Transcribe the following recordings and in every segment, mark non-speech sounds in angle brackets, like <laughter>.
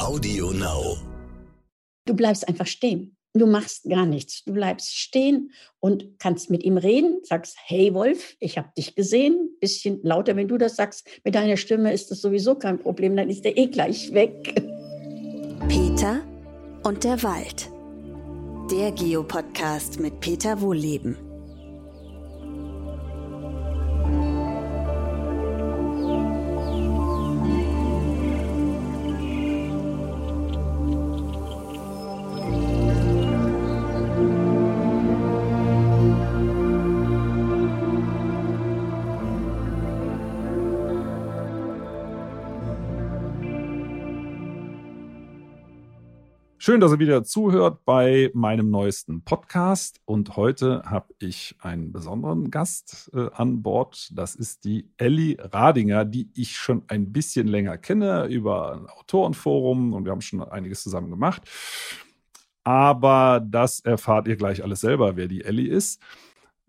Audio Now. Du bleibst einfach stehen. Du machst gar nichts. Du bleibst stehen und kannst mit ihm reden, sagst, hey Wolf, ich habe dich gesehen. Bisschen lauter, wenn du das sagst. Mit deiner Stimme ist das sowieso kein Problem, dann ist der eh gleich weg. Peter und der Wald. Der Geopodcast mit Peter Wohlleben. Schön, dass ihr wieder zuhört bei meinem neuesten Podcast. Und heute habe ich einen besonderen Gast äh, an Bord. Das ist die Elli Radinger, die ich schon ein bisschen länger kenne über ein Autorenforum und wir haben schon einiges zusammen gemacht. Aber das erfahrt ihr gleich alles selber, wer die Elli ist.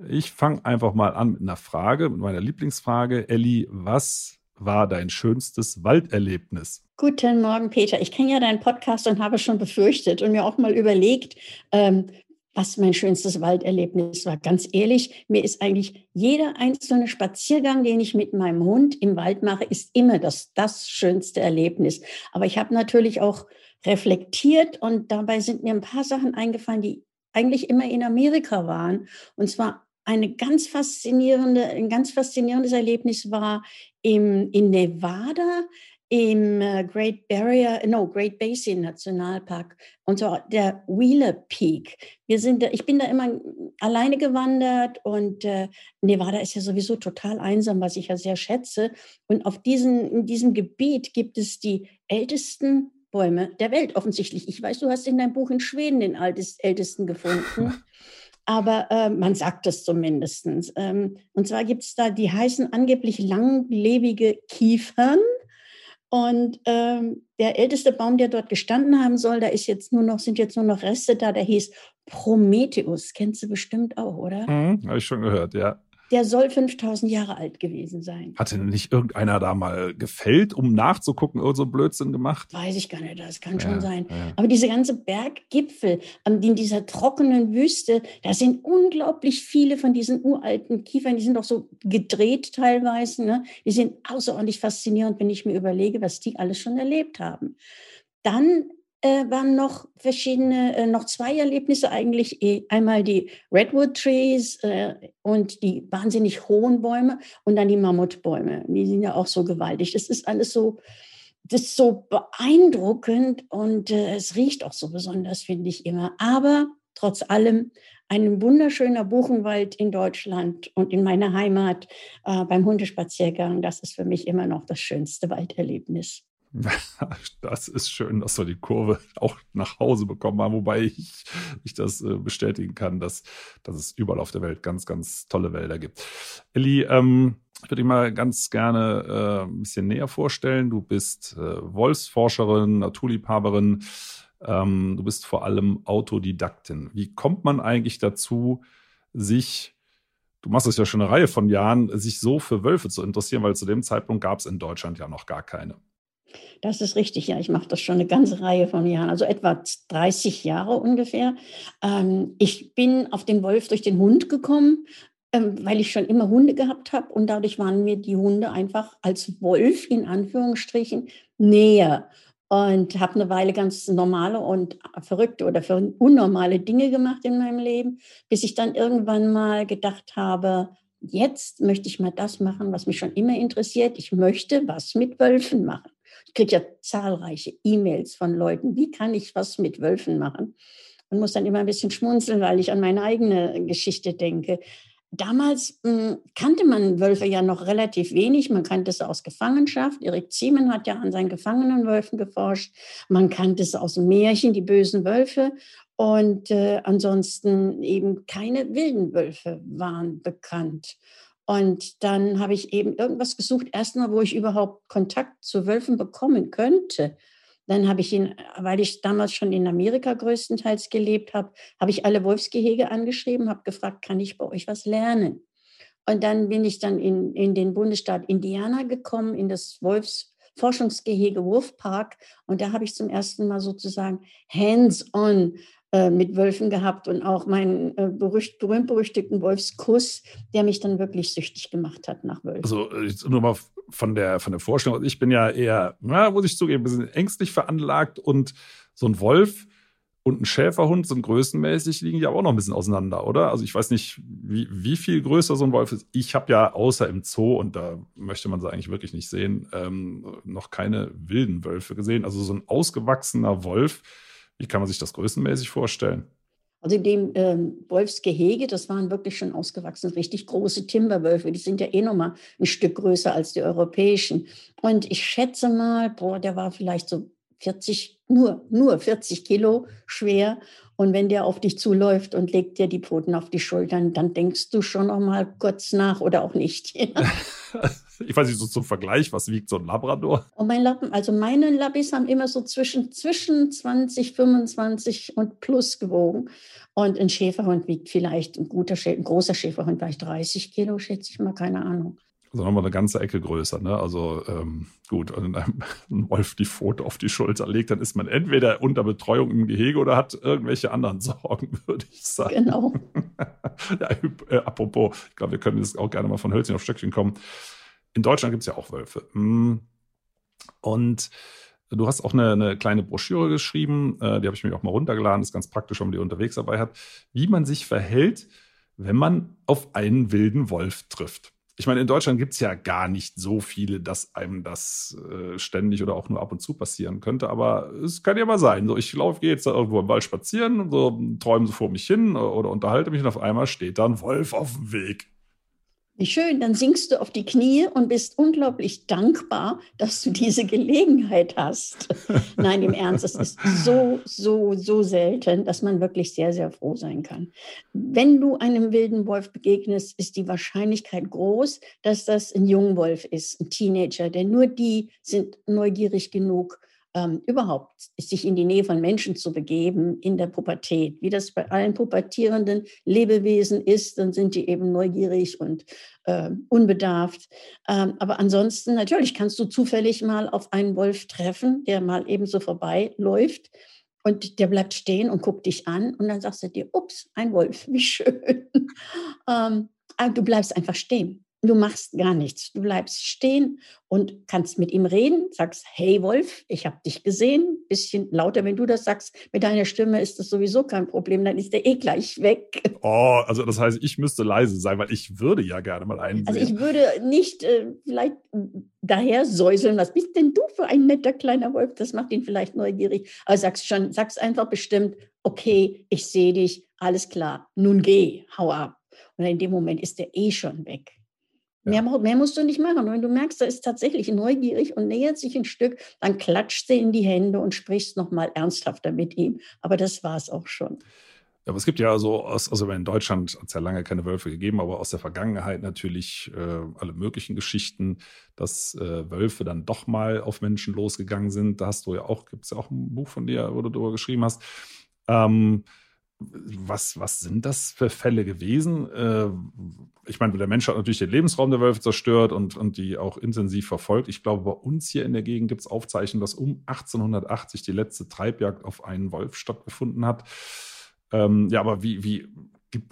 Ich fange einfach mal an mit einer Frage, mit meiner Lieblingsfrage. Elli, was war dein schönstes Walderlebnis? Guten Morgen, Peter. Ich kenne ja deinen Podcast und habe schon befürchtet und mir auch mal überlegt, ähm, was mein schönstes Walderlebnis war. Ganz ehrlich, mir ist eigentlich jeder einzelne Spaziergang, den ich mit meinem Hund im Wald mache, ist immer das, das schönste Erlebnis. Aber ich habe natürlich auch reflektiert und dabei sind mir ein paar Sachen eingefallen, die eigentlich immer in Amerika waren. Und zwar eine ganz faszinierende, ein ganz faszinierendes Erlebnis war im, in Nevada im äh, Great Barrier, no, Great Basin Nationalpark und zwar der Wheeler Peak. Wir sind, ich bin da immer alleine gewandert und äh, Nevada ist ja sowieso total einsam, was ich ja sehr schätze. Und auf diesen, in diesem Gebiet gibt es die ältesten Bäume der Welt offensichtlich. Ich weiß, du hast in deinem Buch in Schweden den ältesten gefunden. <laughs> aber äh, man sagt es zumindest. Ähm, und zwar gibt es da, die heißen angeblich langlebige Kiefern. Und ähm, der älteste Baum, der dort gestanden haben soll, da ist jetzt nur noch, sind jetzt nur noch Reste da, der hieß Prometheus. Kennst du bestimmt auch, oder? Mhm, Habe ich schon gehört, ja der soll 5000 Jahre alt gewesen sein. Hatte nicht irgendeiner da mal gefällt, um nachzugucken, irgend so Blödsinn gemacht? Weiß ich gar nicht, das kann ja, schon sein. Ja. Aber diese ganze Berggipfel in dieser trockenen Wüste, da sind unglaublich viele von diesen uralten Kiefern, die sind doch so gedreht teilweise. Ne? Die sind außerordentlich faszinierend, wenn ich mir überlege, was die alles schon erlebt haben. Dann äh, waren noch verschiedene, äh, noch zwei Erlebnisse eigentlich. Eh, einmal die Redwood Trees äh, und die wahnsinnig hohen Bäume und dann die Mammutbäume. Die sind ja auch so gewaltig. Das ist alles so, das ist so beeindruckend und äh, es riecht auch so besonders, finde ich immer. Aber trotz allem ein wunderschöner Buchenwald in Deutschland und in meiner Heimat äh, beim Hundespaziergang. Das ist für mich immer noch das schönste Walderlebnis. <laughs> Das ist schön, dass wir die Kurve auch nach Hause bekommen haben, wobei ich, ich das äh, bestätigen kann, dass, dass es überall auf der Welt ganz, ganz tolle Wälder gibt. Elli, ähm, ich würde dich mal ganz gerne äh, ein bisschen näher vorstellen. Du bist äh, Wolfsforscherin, Naturliebhaberin. Ähm, du bist vor allem Autodidaktin. Wie kommt man eigentlich dazu, sich du machst es ja schon eine Reihe von Jahren, sich so für Wölfe zu interessieren, weil zu dem Zeitpunkt gab es in Deutschland ja noch gar keine. Das ist richtig, ja. Ich mache das schon eine ganze Reihe von Jahren, also etwa 30 Jahre ungefähr. Ähm, ich bin auf den Wolf durch den Hund gekommen, ähm, weil ich schon immer Hunde gehabt habe und dadurch waren mir die Hunde einfach als Wolf in Anführungsstrichen näher und habe eine Weile ganz normale und verrückte oder unnormale Dinge gemacht in meinem Leben, bis ich dann irgendwann mal gedacht habe, jetzt möchte ich mal das machen, was mich schon immer interessiert. Ich möchte was mit Wölfen machen. Ich kriege ja zahlreiche E-Mails von Leuten, wie kann ich was mit Wölfen machen? Und muss dann immer ein bisschen schmunzeln, weil ich an meine eigene Geschichte denke. Damals mh, hm, kannte man Wölfe ja noch relativ wenig. Man kannte es aus Gefangenschaft. Erik Ziemen hat ja an seinen gefangenen Wölfen geforscht. Man kannte es aus Märchen, die bösen Wölfe. Und äh, ansonsten eben keine wilden Wölfe waren bekannt. Und dann habe ich eben irgendwas gesucht, erstmal, wo ich überhaupt Kontakt zu Wölfen bekommen könnte. Dann habe ich ihn, weil ich damals schon in Amerika größtenteils gelebt habe, habe ich alle Wolfsgehege angeschrieben, habe gefragt, kann ich bei euch was lernen? Und dann bin ich dann in, in den Bundesstaat Indiana gekommen, in das Wolfs Forschungsgehege Wurfpark und da habe ich zum ersten Mal sozusagen hands-on mit Wölfen gehabt und auch meinen äh, berühmt-berüchtigten Wolfskuss, der mich dann wirklich süchtig gemacht hat nach Wölfen. Also jetzt nur mal von der, von der Vorstellung, also ich bin ja eher, na, muss ich zugeben, ein bisschen ängstlich veranlagt und so ein Wolf und ein Schäferhund sind größenmäßig, liegen ja auch noch ein bisschen auseinander, oder? Also ich weiß nicht, wie, wie viel größer so ein Wolf ist. Ich habe ja außer im Zoo, und da möchte man sie eigentlich wirklich nicht sehen, ähm, noch keine wilden Wölfe gesehen. Also so ein ausgewachsener Wolf, wie kann man sich das größenmäßig vorstellen? Also in dem ähm, Wolfsgehege, das waren wirklich schon ausgewachsen, richtig große Timberwölfe. Die sind ja eh nochmal ein Stück größer als die europäischen. Und ich schätze mal, boah, der war vielleicht so 40, nur, nur 40 Kilo schwer. Und wenn der auf dich zuläuft und legt dir die Pfoten auf die Schultern, dann denkst du schon noch mal kurz nach oder auch nicht. <laughs> ich weiß nicht, so zum Vergleich, was wiegt so ein Labrador? Und mein Lappen, also meine Labbis haben immer so zwischen, zwischen 20, 25 und plus gewogen. Und ein Schäferhund wiegt vielleicht, ein, guter, ein großer Schäferhund vielleicht 30 Kilo, schätze ich mal, keine Ahnung. Also nochmal eine ganze Ecke größer. Ne? Also ähm, gut, wenn einem <laughs> ein Wolf die Pfote auf die Schulter legt, dann ist man entweder unter Betreuung im Gehege oder hat irgendwelche anderen <laughs> Sorgen, würde ich sagen. Genau. <laughs> ja, äh, apropos, ich glaube, wir können jetzt auch gerne mal von Hölzchen auf Stöckchen kommen. In Deutschland gibt es ja auch Wölfe. Hm. Und du hast auch eine, eine kleine Broschüre geschrieben, äh, die habe ich mir auch mal runtergeladen, ist ganz praktisch, wenn man die unterwegs dabei hat, wie man sich verhält, wenn man auf einen wilden Wolf trifft ich meine, in Deutschland gibt es ja gar nicht so viele, dass einem das äh, ständig oder auch nur ab und zu passieren könnte. Aber es kann ja mal sein. So, ich laufe, gehe jetzt da irgendwo im Wald spazieren so träume so vor mich hin oder unterhalte mich und auf einmal steht da ein Wolf auf dem Weg. Wie schön, dann sinkst du auf die Knie und bist unglaublich dankbar, dass du diese Gelegenheit hast. <laughs> Nein, im Ernst, es ist so, so, so selten, dass man wirklich sehr, sehr froh sein kann. Wenn du einem wilden Wolf begegnest, ist die Wahrscheinlichkeit groß, dass das ein Jungwolf ist, ein Teenager, denn nur die sind neugierig genug, ähm, überhaupt sich in die Nähe von Menschen zu begeben in der Pubertät. Wie das bei allen pubertierenden Lebewesen ist, dann sind die eben neugierig und äh, unbedarft. Ähm, aber ansonsten, natürlich kannst du zufällig mal auf einen Wolf treffen, der mal eben so vorbeiläuft. Und der bleibt stehen und guckt dich an und dann sagst du dir, ups, ein Wolf, <laughs> wie schön. ähm, du bleibst einfach stehen. Du machst gar nichts. Du bleibst stehen und kannst mit ihm reden, sagst, hey Wolf, ich habe dich gesehen. Bisschen lauter, wenn du das sagst. Mit deiner Stimme ist das sowieso kein Problem, dann ist der eh gleich weg. Oh, also das heißt, ich müsste leise sein, weil ich würde ja gerne mal einen Also ich würde nicht äh, vielleicht daher säuseln, was bist denn du für ein netter kleiner Wolf? Das macht ihn vielleicht neugierig. Aber sagst schon, sagst einfach bestimmt, okay, ich sehe dich, alles klar, nun geh, hau ab. Und in dem Moment ist der eh schon weg. Mehr, mehr, musst du nicht machen. Und wenn du merkst, er ist tatsächlich neugierig und nähert sich ein Stück, dann klatscht sie in die Hände und sprichst nochmal ernsthafter mit ihm. Aber das war es auch schon. Aber es gibt ja so, also in Deutschland hat es ja lange keine Wölfe gegeben, aber aus der Vergangenheit natürlich äh, alle möglichen Geschichten, dass äh, Wölfe dann doch mal auf Menschen losgegangen sind. Da hast du ja auch, gibt es ja auch ein Buch von dir, wo du darüber geschrieben hast. Ähm, was, was sind das für Fälle gewesen? Äh, ich meine, der Mensch hat natürlich den Lebensraum der Wölfe zerstört und, und die auch intensiv verfolgt. Ich glaube, bei uns hier in der Gegend gibt es Aufzeichnungen, dass um 1880 die letzte Treibjagd auf einen Wolf stattgefunden hat. Ähm, ja, aber wie, wie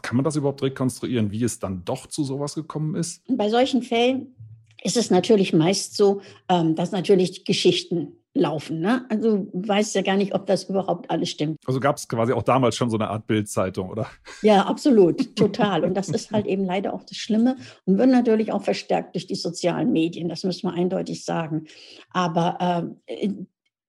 kann man das überhaupt rekonstruieren, wie es dann doch zu sowas gekommen ist? Bei solchen Fällen ist es natürlich meist so, ähm, dass natürlich Geschichten laufen. Ne? Also weißt ja gar nicht, ob das überhaupt alles stimmt. Also gab es quasi auch damals schon so eine Art Bildzeitung, oder? Ja, absolut, <laughs> total. Und das ist halt eben leider auch das Schlimme und wird natürlich auch verstärkt durch die sozialen Medien. Das müssen wir eindeutig sagen. Aber äh,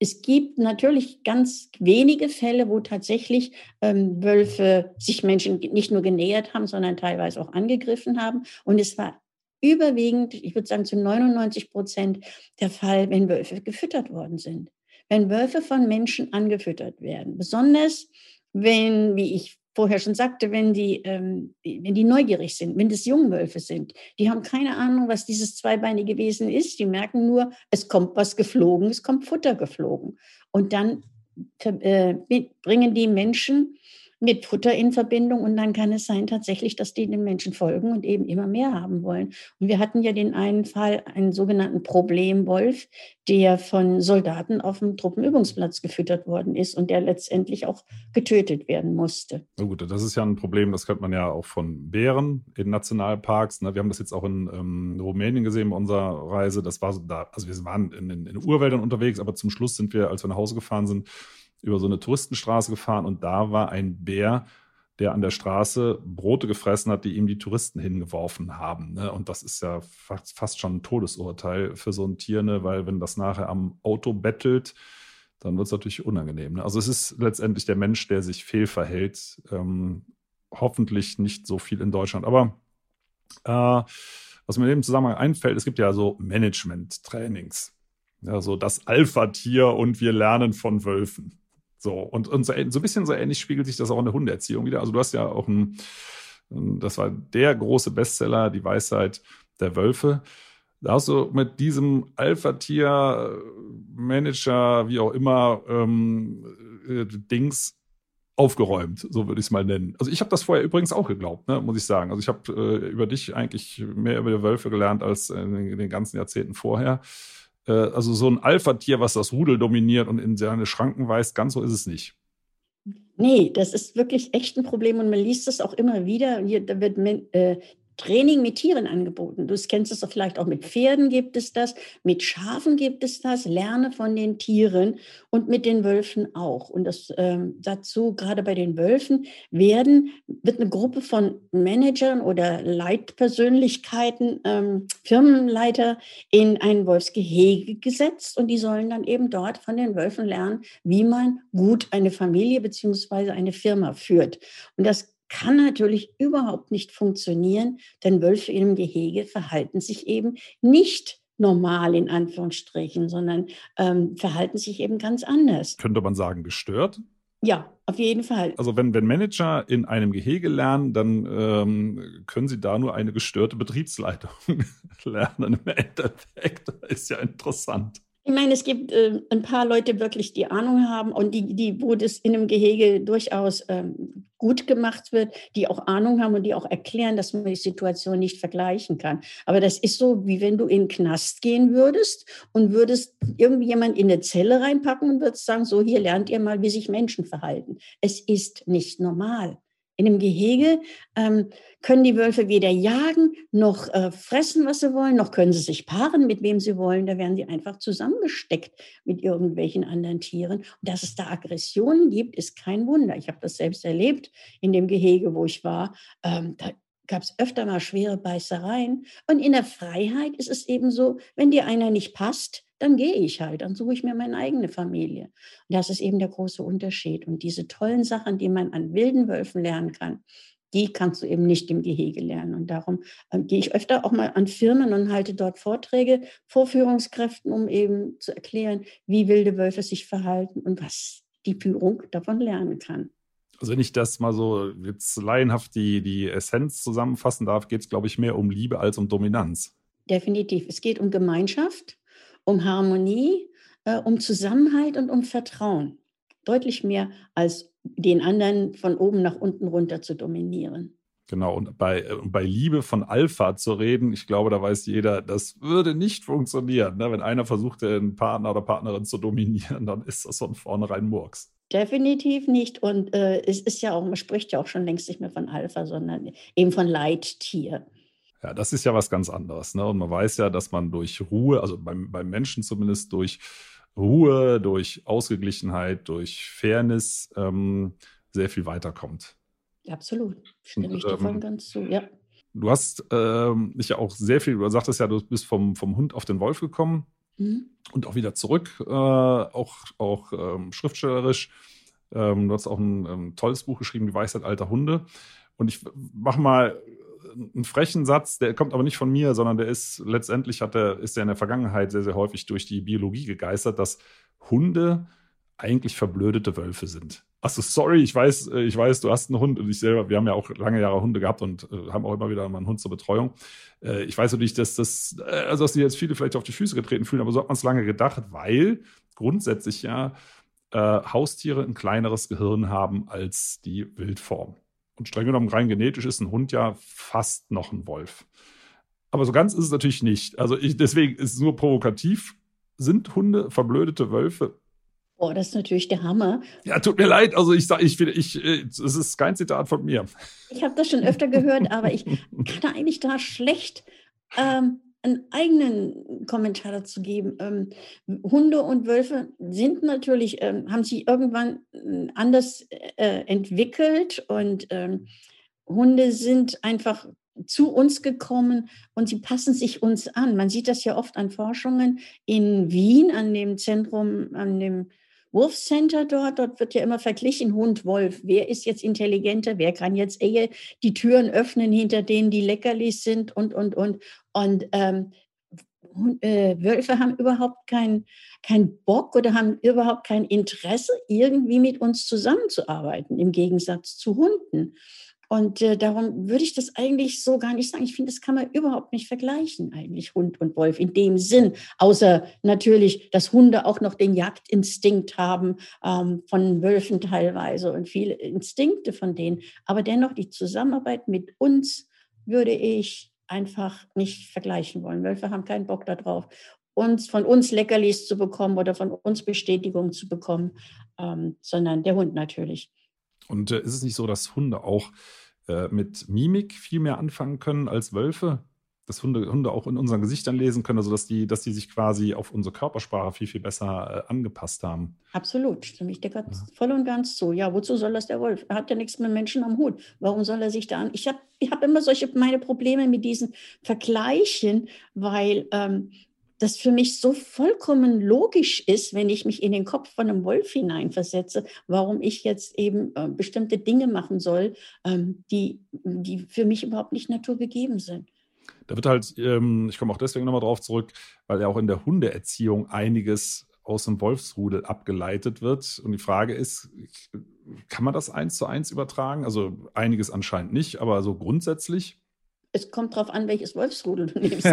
es gibt natürlich ganz wenige Fälle, wo tatsächlich ähm, Wölfe sich Menschen nicht nur genähert haben, sondern teilweise auch angegriffen haben. Und es war überwiegend, ich würde sagen zu 99 Prozent der Fall, wenn Wölfe gefüttert worden sind. Wenn Wölfe von Menschen angefüttert werden. Besonders wenn, wie ich vorher schon sagte, wenn die, ähm, wenn die neugierig sind, wenn das Jungwölfe sind. Die haben keine Ahnung, was dieses zweibeinige Wesen ist. Die merken nur, es kommt was geflogen, es kommt Futter geflogen. Und dann äh, bringen die Menschen mit Futter in Verbindung und dann kann es sein tatsächlich, dass die den Menschen folgen und eben immer mehr haben wollen. Und wir hatten ja den einen Fall, einen sogenannten Problemwolf, der von Soldaten auf dem Truppenübungsplatz gefüttert worden ist und der letztendlich auch getötet werden musste. Na gut, das ist ja ein Problem, das könnte man ja auch von Bären in Nationalparks. Ne? Wir haben das jetzt auch in ähm, Rumänien gesehen bei unserer Reise. Das war so da, also wir waren in, in, in Urwäldern unterwegs, aber zum Schluss sind wir, als wir nach Hause gefahren sind, über so eine Touristenstraße gefahren und da war ein Bär, der an der Straße Brote gefressen hat, die ihm die Touristen hingeworfen haben. Ne? Und das ist ja fast, schon ein Todesurteil für so ein Tier, ne? weil wenn das nachher am Auto bettelt, dann wird es natürlich unangenehm. Ne? Also es ist letztendlich der Mensch, der sich fehlverhält. Ähm, hoffentlich nicht so viel in Deutschland. Aber äh, was mir in dem Zusammenhang einfällt, es gibt ja so Management-Trainings. Ja, so das Alpha-Tier und wir lernen von Wölfen. So, und, und so, so ein bisschen so ähnlich spiegelt sich das auch in der Hundeerziehung wieder. Also du hast ja auch ein, das war der große Bestseller, die Weisheit der Wölfe. Da hast du mit diesem Alpha-Tier, Manager, wie auch immer, ähm, äh, Dings aufgeräumt, so würde ich es mal nennen. Also ich habe das vorher übrigens auch geglaubt, ne, muss ich sagen. Also ich habe äh, über dich eigentlich mehr über die Wölfe gelernt als in den ganzen Jahrzehnten vorher. Äh, also so ein Alpha-Tier, was das Rudel dominiert und in seine Schranken weist, ganz so ist es nicht. Nee, das ist wirklich echt ein Problem und man liest es auch immer wieder. Hier, da wird äh, Training mit Tieren angeboten. Du kennst es vielleicht auch mit Pferden gibt es das, mit Schafen gibt es das. Lerne von den Tieren und mit den Wölfen auch. Und das ähm, dazu gerade bei den Wölfen werden wird eine Gruppe von Managern oder Leitpersönlichkeiten, ähm, Firmenleiter in ein Wolfsgehege gesetzt und die sollen dann eben dort von den Wölfen lernen, wie man gut eine Familie beziehungsweise eine Firma führt. Und das kann natürlich überhaupt nicht funktionieren, denn Wölfe im Gehege verhalten sich eben nicht normal in Anführungsstrichen, sondern ähm, verhalten sich eben ganz anders. Könnte man sagen, gestört? Ja, auf jeden Fall. Also wenn, wenn Manager in einem Gehege lernen, dann ähm, können sie da nur eine gestörte Betriebsleitung <laughs> lernen. Im Endeffekt ist ja interessant. Ich meine, es gibt äh, ein paar Leute wirklich, die Ahnung haben und die, die wo das in einem Gehege durchaus ähm, gut gemacht wird, die auch Ahnung haben und die auch erklären, dass man die Situation nicht vergleichen kann. Aber das ist so, wie wenn du in den Knast gehen würdest und würdest irgendjemand in eine Zelle reinpacken und würdest sagen, so hier lernt ihr mal, wie sich Menschen verhalten. Es ist nicht normal. In einem Gehege ähm, können die Wölfe weder jagen noch äh, fressen, was sie wollen, noch können sie sich paaren, mit wem sie wollen. Da werden sie einfach zusammengesteckt mit irgendwelchen anderen Tieren. Und dass es da Aggressionen gibt, ist kein Wunder. Ich habe das selbst erlebt in dem Gehege, wo ich war. Ähm, da gab es öfter mal schwere Beißereien. Und in der Freiheit ist es eben so, wenn dir einer nicht passt, dann gehe ich halt, dann suche ich mir meine eigene Familie. Und das ist eben der große Unterschied. Und diese tollen Sachen, die man an wilden Wölfen lernen kann, die kannst du eben nicht im Gehege lernen. Und darum äh, gehe ich öfter auch mal an Firmen und halte dort Vorträge vor Führungskräften, um eben zu erklären, wie wilde Wölfe sich verhalten und was die Führung davon lernen kann. Also wenn ich das mal so jetzt laienhaft die, die Essenz zusammenfassen darf, geht es, glaube ich, mehr um Liebe als um Dominanz. Definitiv. Es geht um Gemeinschaft um Harmonie, äh, um Zusammenhalt und um Vertrauen. Deutlich mehr als den anderen von oben nach unten runter zu dominieren. Genau, und bei, äh, bei Liebe von Alpha zu reden, ich glaube, da weiß jeder, das würde nicht funktionieren. Ne? Wenn einer versucht, den Partner oder Partnerin zu dominieren, dann ist das von vornherein Murks. Definitiv nicht. Und äh, es ist ja auch, man spricht ja auch schon längst nicht mehr von Alpha, sondern eben von Leittier. Ja, das ist ja was ganz anderes. Ne? Und man weiß ja, dass man durch Ruhe, also beim, beim Menschen zumindest durch Ruhe, durch Ausgeglichenheit, durch Fairness ähm, sehr viel weiterkommt. Absolut. Stimme Und, ich davon ähm, ganz zu, ja. Du hast ähm, dich ja auch sehr viel, du sagtest ja, du bist vom, vom Hund auf den Wolf gekommen mhm. und auch wieder zurück, äh, auch, auch ähm, schriftstellerisch. Ähm, du hast auch ein ähm, tolles Buch geschrieben, Die Weisheit alter Hunde. Und ich mache mal einen frechen Satz, der kommt aber nicht von mir, sondern der ist letztendlich hat der, ist der in der Vergangenheit sehr, sehr häufig durch die Biologie gegeistert, dass Hunde eigentlich verblödete Wölfe sind. Achso, sorry, ich weiß, äh, ich weiß, du hast einen Hund und ich selber, wir haben ja auch lange Jahre Hunde gehabt und äh, haben auch immer wieder mal einen Hund zur Betreuung. Äh, ich weiß natürlich, dass das, äh, also dass die jetzt viele vielleicht auf die Füße getreten fühlen, aber so hat man es lange gedacht, weil grundsätzlich ja äh, Haustiere ein kleineres Gehirn haben als die Wildform. Und streng genommen, rein genetisch ist ein Hund ja fast noch ein Wolf. Aber so ganz ist es natürlich nicht. Also ich, deswegen ist es nur provokativ. Sind Hunde verblödete Wölfe? Boah, das ist natürlich der Hammer. Ja, tut mir leid. Also ich sage, ich, ich, es ist kein Zitat von mir. Ich habe das schon öfter gehört, aber ich kann eigentlich da schlecht ähm, einen eigenen Kommentar dazu geben. Ähm, Hunde und Wölfe sind natürlich, ähm, haben sich irgendwann äh, anders äh, entwickelt und ähm, Hunde sind einfach zu uns gekommen und sie passen sich uns an. Man sieht das ja oft an Forschungen in Wien, an dem Zentrum, an dem Wolf Center dort, dort wird ja immer verglichen, Hund, Wolf. Wer ist jetzt intelligenter? Wer kann jetzt eher die Türen öffnen, hinter denen die Leckerlis sind und, und, und. Und ähm, äh, Wölfe haben überhaupt keinen kein Bock oder haben überhaupt kein Interesse, irgendwie mit uns zusammenzuarbeiten, im Gegensatz zu Hunden. Und äh, darum würde ich das eigentlich so gar nicht sagen. Ich finde, das kann man überhaupt nicht vergleichen, eigentlich Hund und Wolf in dem Sinn. Außer natürlich, dass Hunde auch noch den Jagdinstinkt haben, ähm, von Wölfen teilweise und viele Instinkte von denen. Aber dennoch die Zusammenarbeit mit uns würde ich einfach nicht vergleichen wollen. Wölfe haben keinen Bock darauf, uns von uns Leckerlis zu bekommen oder von uns Bestätigung zu bekommen, ähm, sondern der Hund natürlich. Und äh, ist es nicht so, dass Hunde auch äh, mit Mimik viel mehr anfangen können als Wölfe? Dass Hunde, Hunde auch in unseren Gesichtern lesen können, also dass die, dass die sich quasi auf unsere Körpersprache viel, viel besser äh, angepasst haben. Absolut, stimme ich dir ja. voll und ganz zu. Ja, wozu soll das der Wolf? Er hat ja nichts mit Menschen am Hut. Warum soll er sich da an? Ich habe ich hab immer solche meine Probleme mit diesen Vergleichen, weil ähm, das für mich so vollkommen logisch ist, wenn ich mich in den Kopf von einem Wolf hineinversetze, warum ich jetzt eben äh, bestimmte Dinge machen soll, ähm, die, die für mich überhaupt nicht naturgegeben sind. Da wird halt, ähm, ich komme auch deswegen nochmal drauf zurück, weil ja auch in der Hundeerziehung einiges aus dem Wolfsrudel abgeleitet wird. Und die Frage ist, kann man das eins zu eins übertragen? Also einiges anscheinend nicht, aber so grundsätzlich es kommt darauf an, welches Wolfsrudel du nimmst,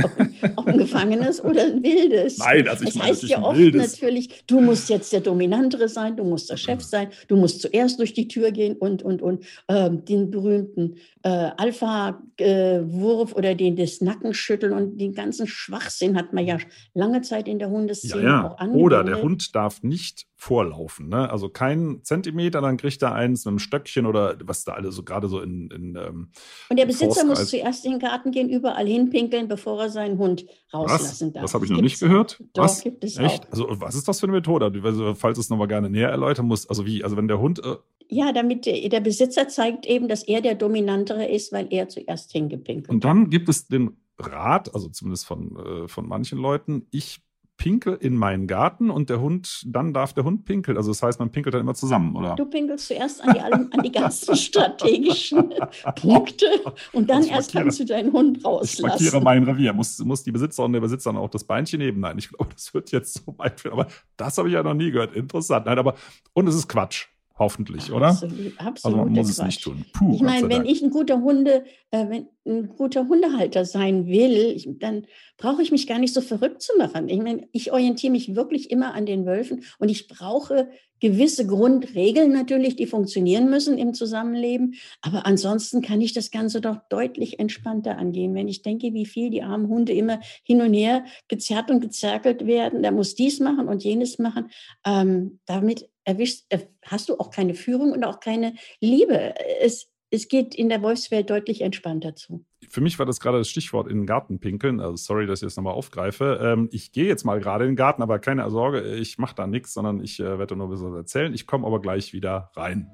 ob, ein gefangenes oder ein wildes. Nein, also ich das heißt ja oft wildes. natürlich, du musst jetzt der Dominantere sein, du musst der Chef sein, du musst zuerst durch die Tür gehen und, und, und ähm, den berühmten äh, Alpha-Wurf oder den des Nackenschütteln und den ganzen Schwachsinn hat man ja lange Zeit in der Hundeszene ja, ja. auch angewendet. Oder der Hund darf nicht vorlaufen. Ne? Also kein Zentimeter, dann kriegt er eins mit einem Stöckchen oder was da alle so gerade so in. in ähm, und der Besitzer muss zuerst in den Garten gehen, überall hinpinkeln, bevor er seinen Hund rauslassen was? darf. Das habe ich noch nicht gehört. Doch, was? gibt es Echt? Auch. Also, was ist das für eine Methode? Also, falls es nochmal gerne näher erläutern muss. Also, wie? Also, wenn der Hund. Äh ja, damit der, der Besitzer zeigt eben, dass er der Dominantere ist, weil er zuerst hingepinkelt Und dann gibt es den Rat, also zumindest von, äh, von manchen Leuten, ich pinkel in meinen Garten und der Hund, dann darf der Hund pinkeln. Also das heißt, man pinkelt dann immer zusammen, oder? Du pinkelst zuerst an die, an die ganzen <laughs> strategischen Punkte und dann also erst kannst du deinen Hund rauslassen. Ich markiere mein Revier. Muss, muss die Besitzer und der Besitzer dann auch das Beinchen nehmen? Nein, ich glaube, das wird jetzt so weit führen. Aber das habe ich ja noch nie gehört. Interessant. Nein, aber und es ist Quatsch. Hoffentlich, oder? Absolut, absolut also man muss es nicht tun. Puh, ich meine, wenn ich ein guter Hunde, äh, wenn ein guter Hundehalter sein will, ich, dann brauche ich mich gar nicht so verrückt zu machen. Ich meine, ich orientiere mich wirklich immer an den Wölfen und ich brauche gewisse Grundregeln natürlich, die funktionieren müssen im Zusammenleben. Aber ansonsten kann ich das Ganze doch deutlich entspannter angehen. Wenn ich denke, wie viel die armen Hunde immer hin und her gezerrt und gezerkelt werden, der muss dies machen und jenes machen, ähm, damit erwischst, äh, hast du auch keine Führung und auch keine Liebe. Es, es geht in der Wolfswelt deutlich entspannter zu. Für mich war das gerade das Stichwort in den Garten pinkeln. Also sorry, dass ich das nochmal aufgreife. Ähm, ich gehe jetzt mal gerade in den Garten, aber keine Sorge, ich mache da nichts, sondern ich äh, werde nur ein bisschen erzählen. Ich komme aber gleich wieder rein.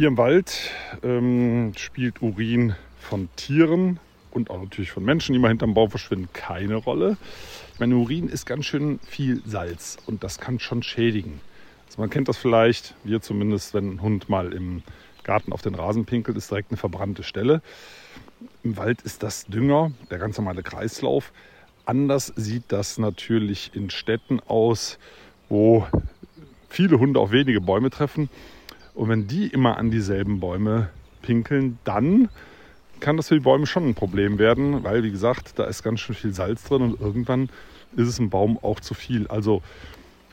Hier im Wald ähm, spielt Urin von Tieren und auch natürlich von Menschen, die mal hinterm Baum verschwinden, keine Rolle. Ich meine, Urin ist ganz schön viel Salz und das kann schon schädigen. Also man kennt das vielleicht, wir zumindest, wenn ein Hund mal im Garten auf den Rasen pinkelt, ist direkt eine verbrannte Stelle. Im Wald ist das Dünger, der ganz normale Kreislauf. Anders sieht das natürlich in Städten aus, wo viele Hunde auf wenige Bäume treffen Und wenn die immer an dieselben Bäume pinkeln, dann kann das für die Bäume schon ein Problem werden, weil, wie gesagt, da ist ganz schön viel Salz drin und irgendwann ist es im Baum auch zu viel. Also,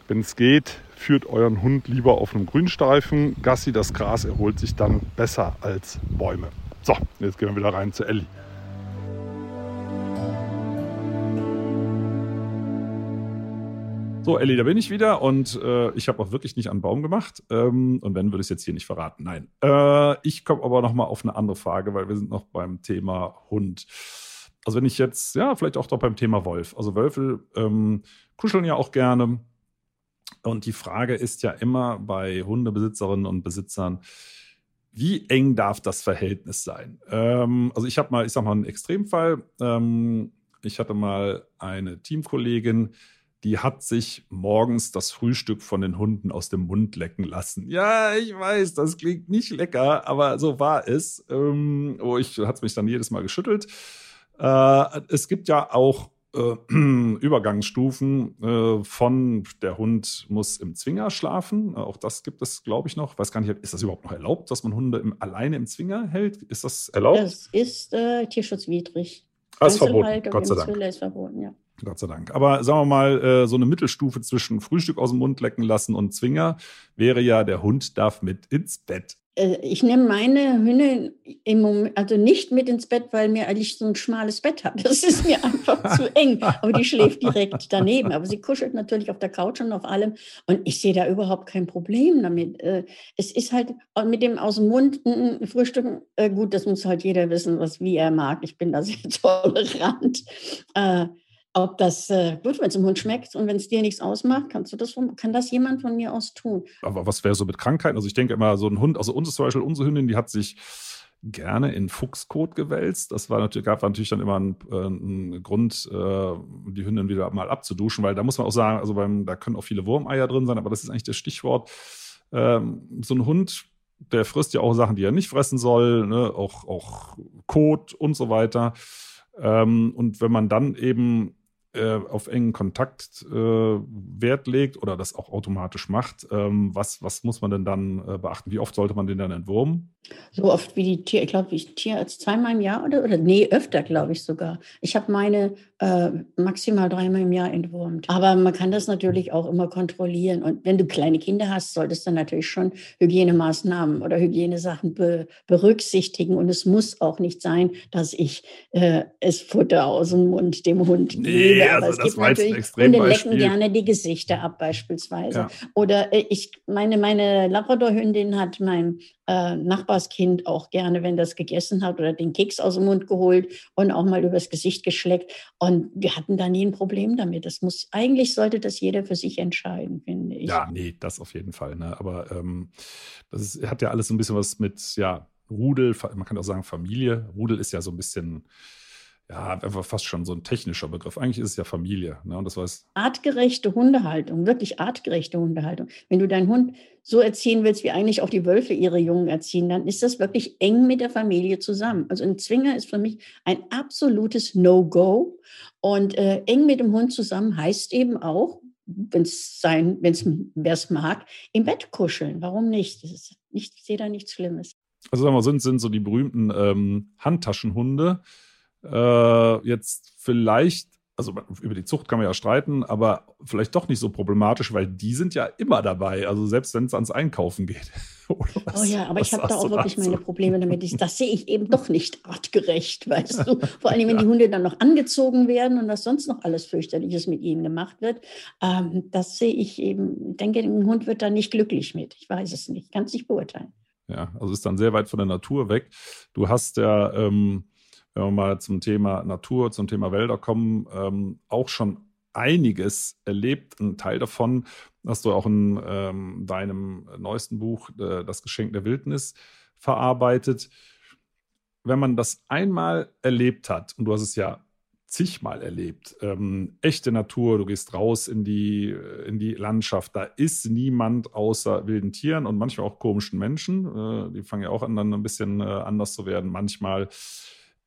wenn es geht, führt euren Hund lieber auf einem Grünstreifen. Gassi, das Gras erholt sich dann besser als Bäume. So, jetzt gehen wir wieder rein zu Elli. So, Elli, da bin ich wieder und äh, ich habe auch wirklich nicht an Baum gemacht. Ähm, und wenn, würde ich es jetzt hier nicht verraten. Nein. Äh, ich komme aber noch mal auf eine andere Frage, weil wir sind noch beim Thema Hund. Also wenn ich jetzt, ja, vielleicht auch doch beim Thema Wolf. Also Wölfe ähm, kuscheln ja auch gerne. Und die Frage ist ja immer bei Hundebesitzerinnen und Besitzern, wie eng darf das Verhältnis sein? Ähm, also ich habe mal, ich sag mal, einen Extremfall. Ähm, ich hatte mal eine Teamkollegin, die hat sich morgens das Frühstück von den Hunden aus dem Mund lecken lassen. Ja, ich weiß, das klingt nicht lecker, aber so war es. Ähm, oh, ich hat mich dann jedes Mal geschüttelt. Äh, es gibt ja auch äh, <clears throat> Übergangsstufen äh, von der Hund muss im Zwinger schlafen. Auch das gibt es, glaube ich, noch. Weiß gar nicht, ist das überhaupt noch erlaubt, dass man Hunde im, alleine im Zwinger hält? Ist das erlaubt? Das ist äh, tierschutzwidrig. Das ist verboten, Gott sei Dank. Ist verboten, ja. Gott sei Dank. Aber sagen wir mal, äh, so eine Mittelstufe zwischen Frühstück aus dem Mund lecken lassen und Zwinger wäre ja, der Hund darf mit ins Bett. Äh, ich nehme meine Hündin im Moment, also nicht mit ins Bett, weil mir eigentlich so ein schmales Bett hat. Das ist mir einfach zu eng. Aber die schläft direkt daneben. Aber sie kuschelt natürlich auf der Couch und auf allem. Und ich sehe da überhaupt kein Problem damit. Äh, es ist halt mit dem aus dem Mund Frühstücken, gut, das muss halt jeder wissen, was wie er mag. Ich bin da sehr <laughs> tolerant ob das äh, gut, wenn es dem Hund schmeckt und wenn es dir nichts ausmacht, kannst du das kann das jemand von mir aus tun. Aber was wäre so mit Krankheiten? Also ich denke immer, so ein Hund, also uns zum Beispiel unsere Hündin, die hat sich gerne in Fuchskot gewälzt. Das war natürlich, gab natürlich dann immer einen, äh, einen Grund, äh, die Hündin wieder mal abzuduschen, weil da muss man auch sagen, also beim, da können auch viele Wurmeier drin sein, aber das ist eigentlich das Stichwort. Ähm, so ein Hund, der frisst ja auch Sachen, die er nicht fressen soll, ne? auch, auch Kot und so weiter. Ähm, und wenn man dann eben äh, auf engen Kontakt äh, Wert legt oder das auch automatisch macht, ähm, was, was muss man denn dann äh, beachten? Wie oft sollte man den dann entwurmen? So oft wie die Tier, ich glaube, ich Tierarzt zweimal im Jahr oder, oder nee, öfter, glaube ich sogar. Ich habe meine äh, maximal dreimal im Jahr entwurmt. Aber man kann das natürlich auch immer kontrollieren. Und wenn du kleine Kinder hast, solltest du natürlich schon Hygienemaßnahmen oder Hygienesachen be berücksichtigen. Und es muss auch nicht sein, dass ich äh, es Futter aus dem Mund dem Hund nee, gebe. Aber also es gibt natürlich, Hunde lecken gerne die Gesichter ab beispielsweise. Ja. Oder äh, ich meine, meine Labrador-Hündin hat mein äh, Nachbarskind auch gerne, wenn das gegessen hat oder den Keks aus dem Mund geholt und auch mal übers Gesicht geschleckt. Und wir hatten da nie ein Problem damit. Das muss, eigentlich sollte das jeder für sich entscheiden, finde ich. Ja, nee, das auf jeden Fall. Ne? Aber ähm, das ist, hat ja alles so ein bisschen was mit, ja, Rudel, man kann auch sagen Familie. Rudel ist ja so ein bisschen ja, einfach fast schon so ein technischer Begriff. Eigentlich ist es ja Familie. Ne? Und das heißt artgerechte Hundehaltung, wirklich artgerechte Hundehaltung. Wenn du deinen Hund so erziehen willst, wie eigentlich auch die Wölfe ihre Jungen erziehen, dann ist das wirklich eng mit der Familie zusammen. Also ein Zwinger ist für mich ein absolutes No-Go. Und äh, eng mit dem Hund zusammen heißt eben auch, wenn es sein, wenn es wer es mag, im Bett kuscheln. Warum nicht? Nicht, ich sehe da nichts Schlimmes. Also sagen wir, sind, sind so die berühmten ähm, Handtaschenhunde äh, jetzt vielleicht, also über die Zucht kann man ja streiten, aber vielleicht doch nicht so problematisch, weil die sind ja immer dabei, also selbst wenn es ans Einkaufen geht. <laughs> oh ja, aber ich habe da auch wirklich dazu? meine Probleme damit. Das sehe ich eben doch nicht artgerecht, <laughs> weißt du. <laughs> Vor allem, wenn ja. die Hunde dann noch angezogen werden und was sonst noch alles fürchterliches mit ihnen gemacht wird. Ähm, das sehe ich eben, ich denke, ein Hund wird da nicht glücklich mit. Ich weiß es nicht, kann es nicht beurteilen. Ja, also ist dann sehr weit von der Natur weg. Du hast ja ähm, wenn wir mal zum Thema Natur, zum Thema Wälder kommen, ähm, auch schon einiges erlebt. Ein Teil davon hast du auch in ähm, deinem neuesten Buch, äh, Das Geschenk der Wildnis, verarbeitet. Wenn man das einmal erlebt hat, und du hast es ja zigmal erlebt, ähm, echte Natur, du gehst raus in die, in die Landschaft, da ist niemand außer wilden Tieren und manchmal auch komischen Menschen. Äh, die fangen ja auch an, dann ein bisschen äh, anders zu werden. Manchmal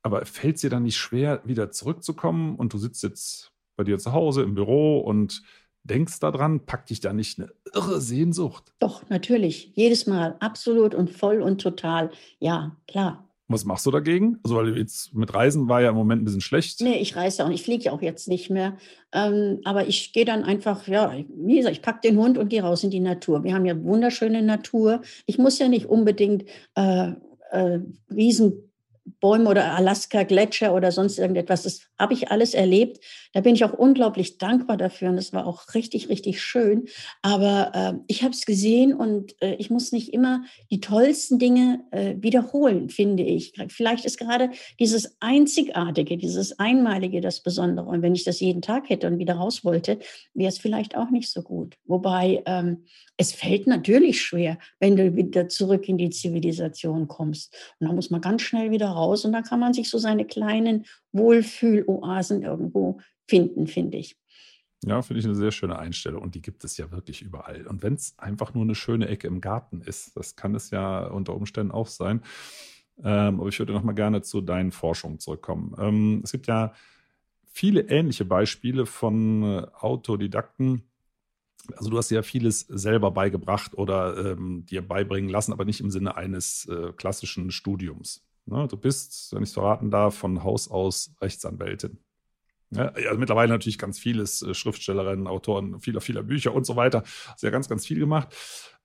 aber fällt es dir dann nicht schwer, wieder zurückzukommen und du sitzt jetzt bei dir zu Hause im Büro und denkst daran, packt dich da nicht eine irre Sehnsucht? Doch, natürlich. Jedes Mal. Absolut und voll und total. Ja, klar. Was machst du dagegen? Also, weil jetzt mit Reisen war ja im Moment ein bisschen schlecht. Nee, ich reise auch nicht. Ich fliege ja auch jetzt nicht mehr. Ähm, aber ich gehe dann einfach, ja, wie gesagt, ich packe den Hund und gehe raus in die Natur. Wir haben ja wunderschöne Natur. Ich muss ja nicht unbedingt äh, äh, riesen Bäume oder Alaska-Gletscher oder sonst irgendetwas. Das habe ich alles erlebt. Da bin ich auch unglaublich dankbar dafür und das war auch richtig, richtig schön. Aber äh, ich habe es gesehen und äh, ich muss nicht immer die tollsten Dinge äh, wiederholen, finde ich. Vielleicht ist gerade dieses Einzigartige, dieses Einmalige das Besondere. Und wenn ich das jeden Tag hätte und wieder raus wollte, wäre es vielleicht auch nicht so gut. Wobei ähm, es fällt natürlich schwer, wenn du wieder zurück in die Zivilisation kommst. Und da muss man ganz schnell wieder raus und da kann man sich so seine kleinen Wohlfühloasen irgendwo finden, finde ich. Ja, finde ich eine sehr schöne Einstellung und die gibt es ja wirklich überall. Und wenn es einfach nur eine schöne Ecke im Garten ist, das kann es ja unter Umständen auch sein. Ähm, aber ich würde noch mal gerne zu deinen Forschungen zurückkommen. Ähm, es gibt ja viele ähnliche Beispiele von äh, Autodidakten, also du hast ja vieles selber beigebracht oder ähm, dir beibringen lassen, aber nicht im Sinne eines äh, klassischen Studiums. Ne? Du bist, wenn ich es verraten darf, von Haus aus Rechtsanwältin. Ja, also mittlerweile natürlich ganz vieles, äh, Schriftstellerin, Autoren vieler, vieler Bücher und so weiter. Hast ja ganz, ganz viel gemacht.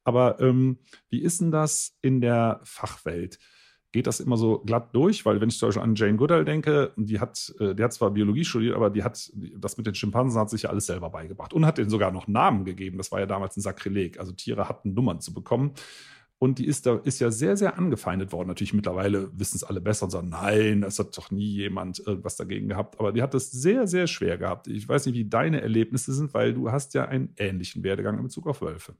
Aber ähm, wie ist denn das in der Fachwelt? Geht das immer so glatt durch, weil wenn ich zum Beispiel an Jane Goodall denke, die hat, äh, die hat zwar Biologie studiert, aber die hat das mit den Schimpansen hat sich ja alles selber beigebracht und hat denen sogar noch Namen gegeben. Das war ja damals ein Sakrileg. Also Tiere hatten Nummern zu bekommen. Und die ist da ist ja sehr, sehr angefeindet worden. Natürlich mittlerweile wissen es alle besser und sagen, nein, es hat doch nie jemand irgendwas dagegen gehabt. Aber die hat es sehr, sehr schwer gehabt. Ich weiß nicht, wie deine Erlebnisse sind, weil du hast ja einen ähnlichen Werdegang in Bezug auf Wölfe.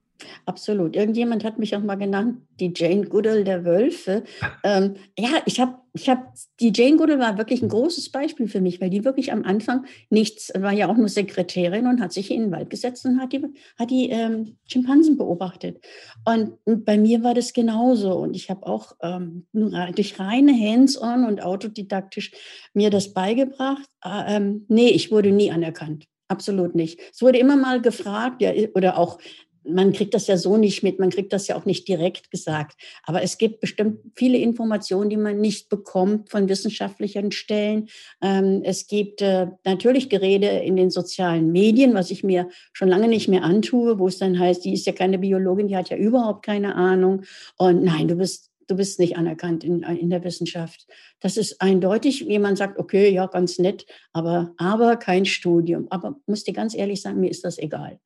Absolut. Irgendjemand hat mich auch mal genannt, die Jane Goodall der Wölfe. ähm, ja, ich habe, ich habe, die Jane Goodall war wirklich ein großes Beispiel für mich, weil die wirklich am Anfang nichts, war ja auch nur Sekretärin und hat sich in den Wald gesetzt und hat die, hat die ähm, Schimpansen beobachtet. Und, und, bei mir war das genauso. Und ich habe auch ähm, durch reine Hands-on und autodidaktisch mir das beigebracht. Äh, nee, ich wurde nie anerkannt. Absolut nicht. Es wurde immer mal gefragt, ja, oder auch man kriegt das ja so nicht mit, man kriegt das ja auch nicht direkt gesagt. Aber es gibt bestimmt viele Informationen, die man nicht bekommt von wissenschaftlichen Stellen. Ähm, es gibt äh, natürlich Gerede in den sozialen Medien, was ich mir schon lange nicht mehr antue, wo es dann heißt, die ist ja keine Biologin, die hat ja überhaupt keine Ahnung. Und nein, du bist du bist nicht anerkannt in, in der Wissenschaft. Das ist eindeutig, wie man sagt, okay, ja, ganz nett, aber, aber kein Studium. Aber muss dir ganz ehrlich sagen, mir ist das egal.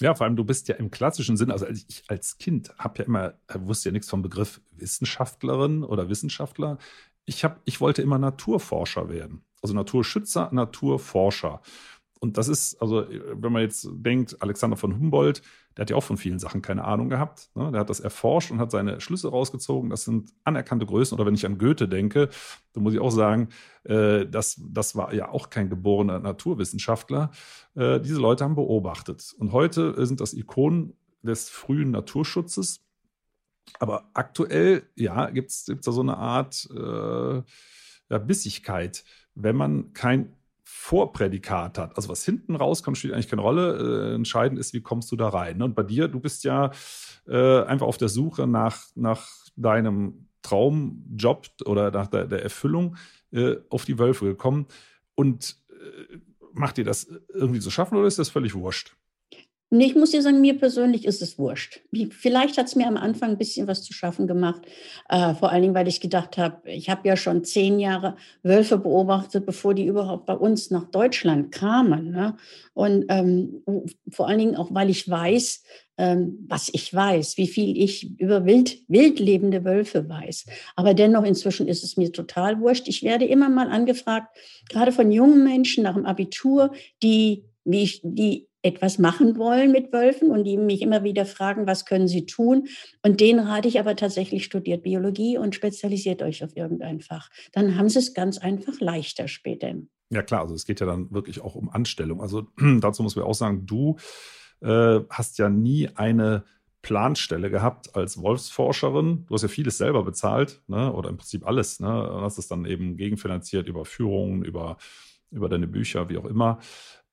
Ja, vor allem du bist ja im klassischen Sinn, also ich als Kind habe ja immer, äh, wusste ja nichts vom Begriff Wissenschaftlerin oder Wissenschaftler. Ich, hab, ich wollte immer Naturforscher werden. Also Naturschützer, Naturforscher. Und das ist, also, wenn man jetzt denkt, Alexander von Humboldt, der hat ja auch von vielen Sachen keine Ahnung gehabt. Ne? Der hat das erforscht und hat seine Schlüsse rausgezogen. Das sind anerkannte Größen. Oder wenn ich an Goethe denke, dann muss ich auch sagen, äh, das, das war ja auch kein geborener Naturwissenschaftler. Äh, diese Leute haben beobachtet. Und heute sind das Ikonen des frühen Naturschutzes. Aber aktuell, ja, gibt es da so eine Art äh, ja, Bissigkeit, wenn man kein Vorprädikat hat. Also was hinten rauskommt, spielt eigentlich keine Rolle. Äh, entscheidend ist, wie kommst du da rein. Ne? Und bei dir, du bist ja äh, einfach auf der Suche nach, nach deinem Traumjob oder nach der, der Erfüllung äh, auf die Wölfe gekommen. Und äh, macht dir das irgendwie zu schaffen oder ist das völlig wurscht? Nee, ich muss dir sagen, mir persönlich ist es wurscht. Vielleicht hat es mir am Anfang ein bisschen was zu schaffen gemacht. Äh, vor allen Dingen, weil ich gedacht habe, ich habe ja schon zehn Jahre Wölfe beobachtet, bevor die überhaupt bei uns nach Deutschland kamen. Ne? Und ähm, vor allen Dingen auch, weil ich weiß, ähm, was ich weiß, wie viel ich über wild, wild lebende Wölfe weiß. Aber dennoch inzwischen ist es mir total wurscht. Ich werde immer mal angefragt, gerade von jungen Menschen nach dem Abitur, die wie ich, die etwas machen wollen mit Wölfen und die mich immer wieder fragen, was können sie tun? Und denen rate ich aber tatsächlich, studiert Biologie und spezialisiert euch auf irgendein Fach. Dann haben sie es ganz einfach leichter später. Ja klar, also es geht ja dann wirklich auch um Anstellung. Also <clears throat> dazu muss man auch sagen, du äh, hast ja nie eine Planstelle gehabt als Wolfsforscherin. Du hast ja vieles selber bezahlt, ne? oder im Prinzip alles. Ne? Und hast es dann eben gegenfinanziert über Führungen, über, über deine Bücher, wie auch immer.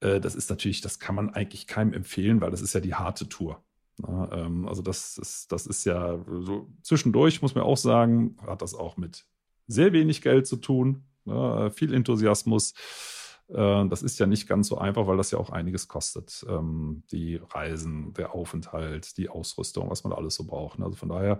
Äh, das ist natürlich, das kann man eigentlich keinem empfehlen, weil das ist ja die harte Tour. Ja, ähm, also das ist, das ist ja so zwischendurch, muss man auch sagen, hat das auch mit sehr wenig Geld zu tun, ja, viel Enthusiasmus. Äh, das ist ja nicht ganz so einfach, weil das ja auch einiges kostet. Ähm, die Reisen, der Aufenthalt, die Ausrüstung, was man alles so braucht. Also von daher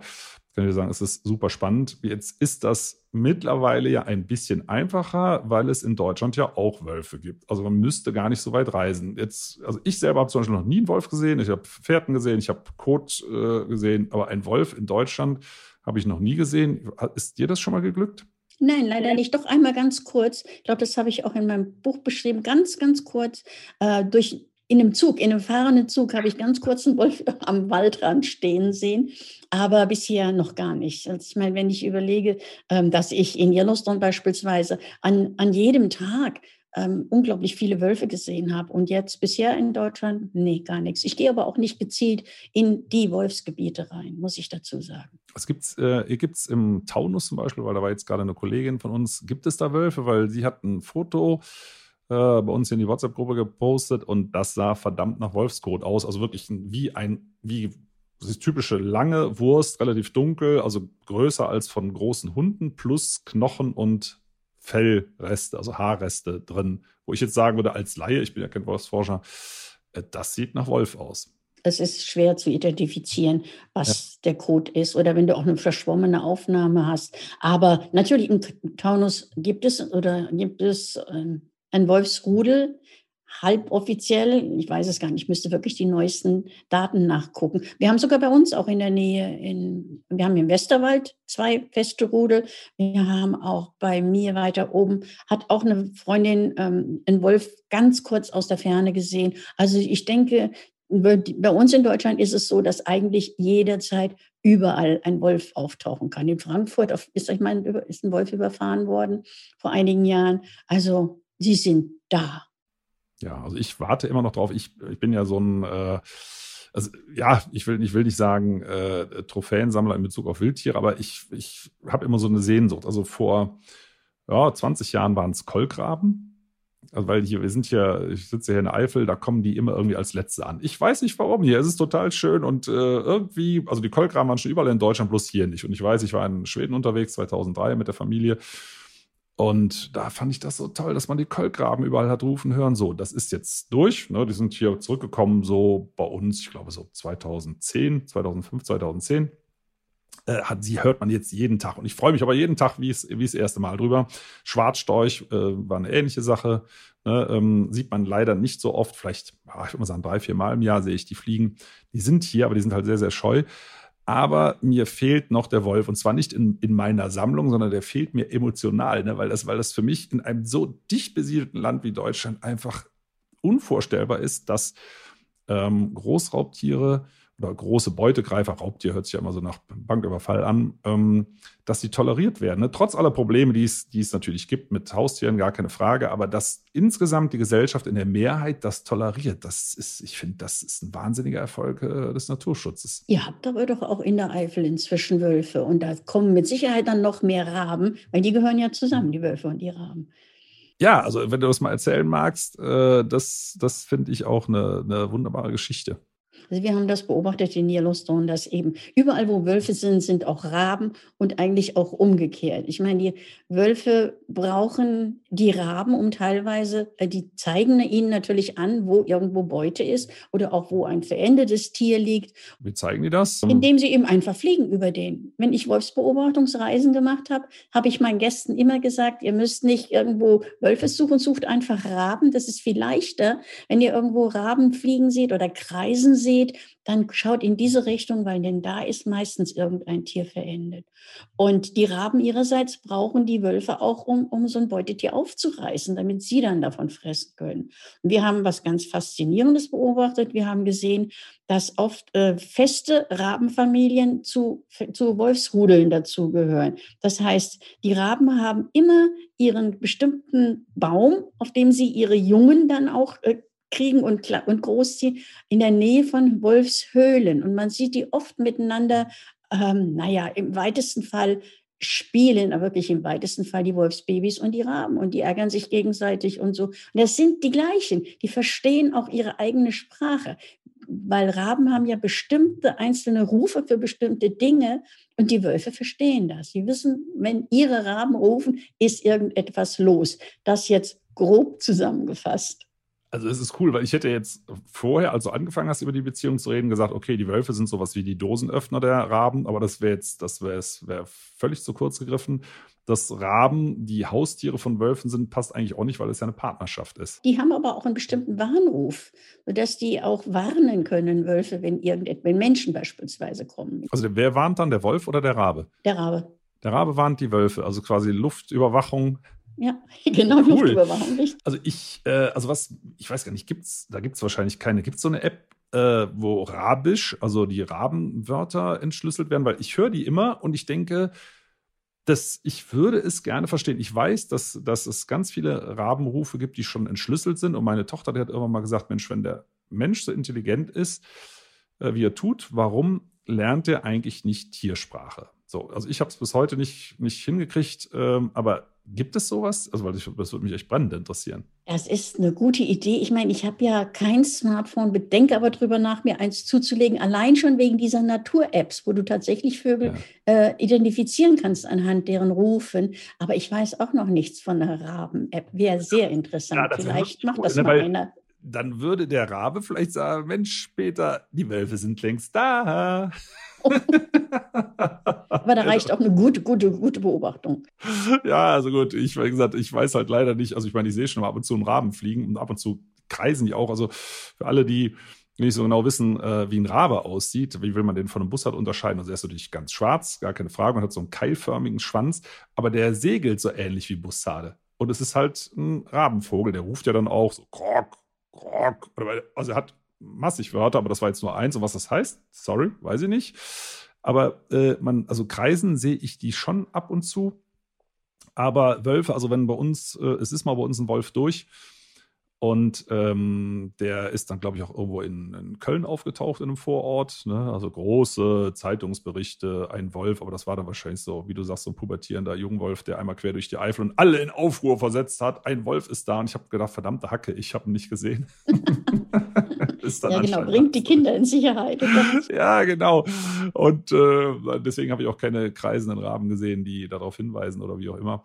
kann ich sagen, es ist super spannend. Jetzt ist das mittlerweile ja ein bisschen einfacher, weil es in Deutschland ja auch Wölfe gibt. Also man müsste gar nicht so weit reisen. Jetzt, also ich selber habe zum Beispiel noch nie einen Wolf gesehen. Ich habe Pferden gesehen, ich habe Kot äh, gesehen, aber ein Wolf in Deutschland habe ich noch nie gesehen. Ist dir das schon mal geglückt? Nein, leider nicht. Doch einmal ganz kurz. Ich glaube, das habe ich auch in meinem Buch beschrieben. Ganz, ganz kurz. Äh, durch, in einem Zug, in einem fahrenden Zug habe ich ganz kurz einen Wolf <laughs> am Waldrand stehen sehen, aber bisher noch gar nicht. Also ich meine, wenn ich überlege, ähm, dass ich in Yellowstone beispielsweise an, an jedem Tag ähm, unglaublich viele Wölfe gesehen habe. Und jetzt bisher in Deutschland, nee, gar nichts. Ich gehe aber auch nicht gezielt in die Wolfsgebiete rein, muss ich dazu sagen. Es gibt es äh, gibt's im Taunus zum Beispiel, weil da war jetzt gerade eine Kollegin von uns, gibt es da Wölfe, weil sie hat ein Foto äh, bei uns in die WhatsApp-Gruppe gepostet und das sah verdammt nach Wolfskot aus. Also wirklich wie ein, wie das typische lange Wurst, relativ dunkel, also größer als von großen Hunden, plus Knochen und Fellreste, also Haarreste drin, wo ich jetzt sagen würde, als Laie, ich bin ja kein Wolfsforscher, äh, das sieht nach Wolf aus. Es ist schwer zu identifizieren, was ja. der Code ist oder wenn du auch eine verschwommene Aufnahme hast. Aber natürlich im Taunus gibt es oder gibt es ähm, ein Wolfsrudel, halboffiziell, ich weiß es gar nicht, ich müsste wirklich die neuesten Daten nachgucken. Wir haben sogar bei uns auch in der Nähe, in, wir haben im Westerwald zwei feste Rudel. Wir haben auch bei mir weiter oben, hat auch eine Freundin ähm, einen Wolf ganz kurz aus der Ferne gesehen. Also ich denke, bei uns in Deutschland ist es so, dass eigentlich jederzeit überall ein Wolf auftauchen kann. In Frankfurt ist, ich meine, ist ein Wolf überfahren worden vor einigen Jahren. Also sie sind da. Ja, also ich warte immer noch drauf. Ich, ich bin ja so ein, äh, also ja, ich will, ich will nicht sagen äh, Trophäensammler in Bezug auf Wildtiere, aber ich, ich habe immer so eine Sehnsucht. Also vor ja, 20 Jahren waren es Kolkraben. Also weil hier, wir sind hier, ich sitze hier in der Eifel, da kommen die immer irgendwie als Letzte an. Ich weiß nicht warum hier. Es ist total schön und äh, irgendwie, also die Kolkraben waren schon überall in Deutschland, bloß hier nicht. Und ich weiß, ich war in Schweden unterwegs 2003 mit der Familie und da fand ich das so toll, dass man die Kolkraben überall hat rufen hören. So, das ist jetzt durch. Ne? Die sind hier zurückgekommen, so bei uns, ich glaube so 2010, 2005, 2010. Äh, hat, sie hört man jetzt jeden Tag. Und ich freue mich aber jeden Tag wie es wie das erste Mal drüber. Schwarzstorch äh, war eine ähnliche Sache. Ne? Ähm, sieht man leider nicht so oft. Vielleicht, ich würde mal sagen, drei, vier Mal im Jahr sehe ich die fliegen. Die sind hier, aber die sind halt sehr, sehr scheu aber mir fehlt noch der Wolf und zwar nicht in, in meiner Sammlung, sondern der fehlt mir emotional, ne? weil, das, weil das für mich in einem so dicht besiedelten Land wie Deutschland einfach unvorstellbar ist, dass ähm, Großraubtiere oder große Beutegreifer, Raubtier hört sich ja immer so nach Banküberfall an, ähm, dass die toleriert werden. Ne? Trotz aller Probleme, die es, die es natürlich gibt mit Haustieren, gar keine Frage, aber dass insgesamt die Gesellschaft in der Mehrheit das toleriert, das ist, ich finde, das ist ein wahnsinniger Erfolg äh, des Naturschutzes. Ihr habt aber doch auch in der Eifel inzwischen Wölfe und da kommen mit Sicherheit dann noch mehr Raben, weil die gehören ja zusammen, die Wölfe und die Raben. Ja, also wenn du das mal erzählen magst, äh, das, das finde ich auch eine, eine wunderbare Geschichte. Also wir haben das beobachtet in Yellowstone, dass eben überall, wo Wölfe sind, sind auch Raben und eigentlich auch umgekehrt. Ich meine, die Wölfe brauchen die Raben, um teilweise, äh, die zeigen ihnen natürlich an, wo irgendwo Beute ist oder auch wo ein verendetes Tier liegt. Wie zeigen die das? Indem sie eben einfach fliegen über den. Wenn ich Wolfsbeobachtungsreisen gemacht habe, habe ich meinen Gästen immer gesagt, ihr müsst nicht irgendwo Wölfe suchen, sucht einfach Raben. Das ist viel leichter, wenn ihr irgendwo Raben fliegen seht oder kreisen seht seht, dann schaut in diese Richtung, weil denn da ist meistens irgendein Tier verendet. Und die Raben ihrerseits brauchen die Wölfe auch, um, um so ein Beutetier aufzureißen, damit sie dann davon fressen können. Und wir haben was ganz Faszinierendes beobachtet. Wir haben gesehen, dass oft äh, feste Rabenfamilien zu, zu Wolfsrudeln dazugehören. Das heißt, die Raben haben immer ihren bestimmten Baum, auf dem sie ihre Jungen dann auch äh, kriegen und, und großziehen, in der Nähe von Wolfshöhlen. Und man sieht die oft miteinander, ähm, naja, im weitesten Fall spielen aber wirklich im weitesten Fall die Wolfsbabys und die Raben und die ärgern sich gegenseitig und so. Und das sind die gleichen, die verstehen auch ihre eigene Sprache, weil Raben haben ja bestimmte einzelne Rufe für bestimmte Dinge und die Wölfe verstehen das. Sie wissen, wenn ihre Raben rufen, ist irgendetwas los. Das jetzt grob zusammengefasst. Also es ist cool, weil ich hätte jetzt vorher, als du angefangen hast, über die Beziehung zu reden, gesagt, okay, die Wölfe sind sowas wie die Dosenöffner der Raben, aber das wäre jetzt, das wäre wär völlig zu kurz gegriffen. Dass Raben die Haustiere von Wölfen sind, passt eigentlich auch nicht, weil es ja eine Partnerschaft ist. Die haben aber auch einen bestimmten Warnruf, sodass die auch warnen können, Wölfe, wenn irgendetwas, wenn Menschen beispielsweise kommen. Also wer warnt dann, der Wolf oder der Rabe? Der Rabe. Der Rabe warnt die Wölfe, also quasi Luftüberwachung ja, <laughs> genau, cool. Luftüberwachung. Nicht? Also ich, äh, also was, ich weiß gar nicht, gibt's, da gibt es wahrscheinlich keine. Gibt es so eine App, äh, wo Rabisch, also die Rabenwörter entschlüsselt werden? Weil ich höre die immer und ich denke, dass ich würde es gerne verstehen. Ich weiß, dass, dass es ganz viele Rabenrufe gibt, die schon entschlüsselt sind. Und meine Tochter, die hat irgendwann mal gesagt, Mensch, wenn der Mensch so intelligent ist, äh, wie er tut, warum lernt er eigentlich nicht Tiersprache? So, also ich habe es bis heute nicht, nicht hingekriegt, ähm, aber Gibt es sowas? Also, weil ich, das würde mich echt brennend interessieren. Das ist eine gute Idee. Ich meine, ich habe ja kein Smartphone, bedenke aber darüber nach, mir eins zuzulegen, allein schon wegen dieser Natur-Apps, wo du tatsächlich Vögel ja. äh, identifizieren kannst anhand deren Rufen. Aber ich weiß auch noch nichts von der Raben-App. Wäre sehr interessant. Ja, vielleicht macht das ne, mal einer dann würde der Rabe vielleicht sagen, Mensch, später, die Wölfe sind längst da. Aber da reicht auch eine gute, gute, gute Beobachtung. Ja, also gut, ich, wie gesagt, ich weiß halt leider nicht, also ich meine, ich sehe schon mal ab und zu einen Raben fliegen und ab und zu kreisen die auch. Also für alle, die nicht so genau wissen, äh, wie ein Rabe aussieht, wie will man den von einem Bussard unterscheiden? Also er ist natürlich ganz schwarz, gar keine Frage. Man hat so einen keilförmigen Schwanz, aber der segelt so ähnlich wie Bussarde. Und es ist halt ein Rabenvogel, der ruft ja dann auch so krok, krok. Also er hat massig Wörter, aber das war jetzt nur eins. Und was das heißt, sorry, weiß ich nicht. Aber äh, man, also Kreisen sehe ich die schon ab und zu. Aber Wölfe, also wenn bei uns, äh, es ist mal bei uns ein Wolf durch, und ähm, der ist dann, glaube ich, auch irgendwo in, in, Köln aufgetaucht in einem Vorort. Ne? Also große Zeitungsberichte, ein Wolf, aber das war dann wahrscheinlich so, wie du sagst, so ein pubertierender Jungwolf, der einmal quer durch die Eifel und alle in Aufruhr versetzt hat. Ein Wolf ist da und ich habe gedacht, verdammte Hacke, ich habe ihn nicht gesehen. <laughs> ja, genau, bringt die Kinder in Sicherheit. <laughs> ja, genau. Und äh, deswegen habe ich auch keine kreisenden Raben gesehen, die darauf hinweisen oder wie auch immer.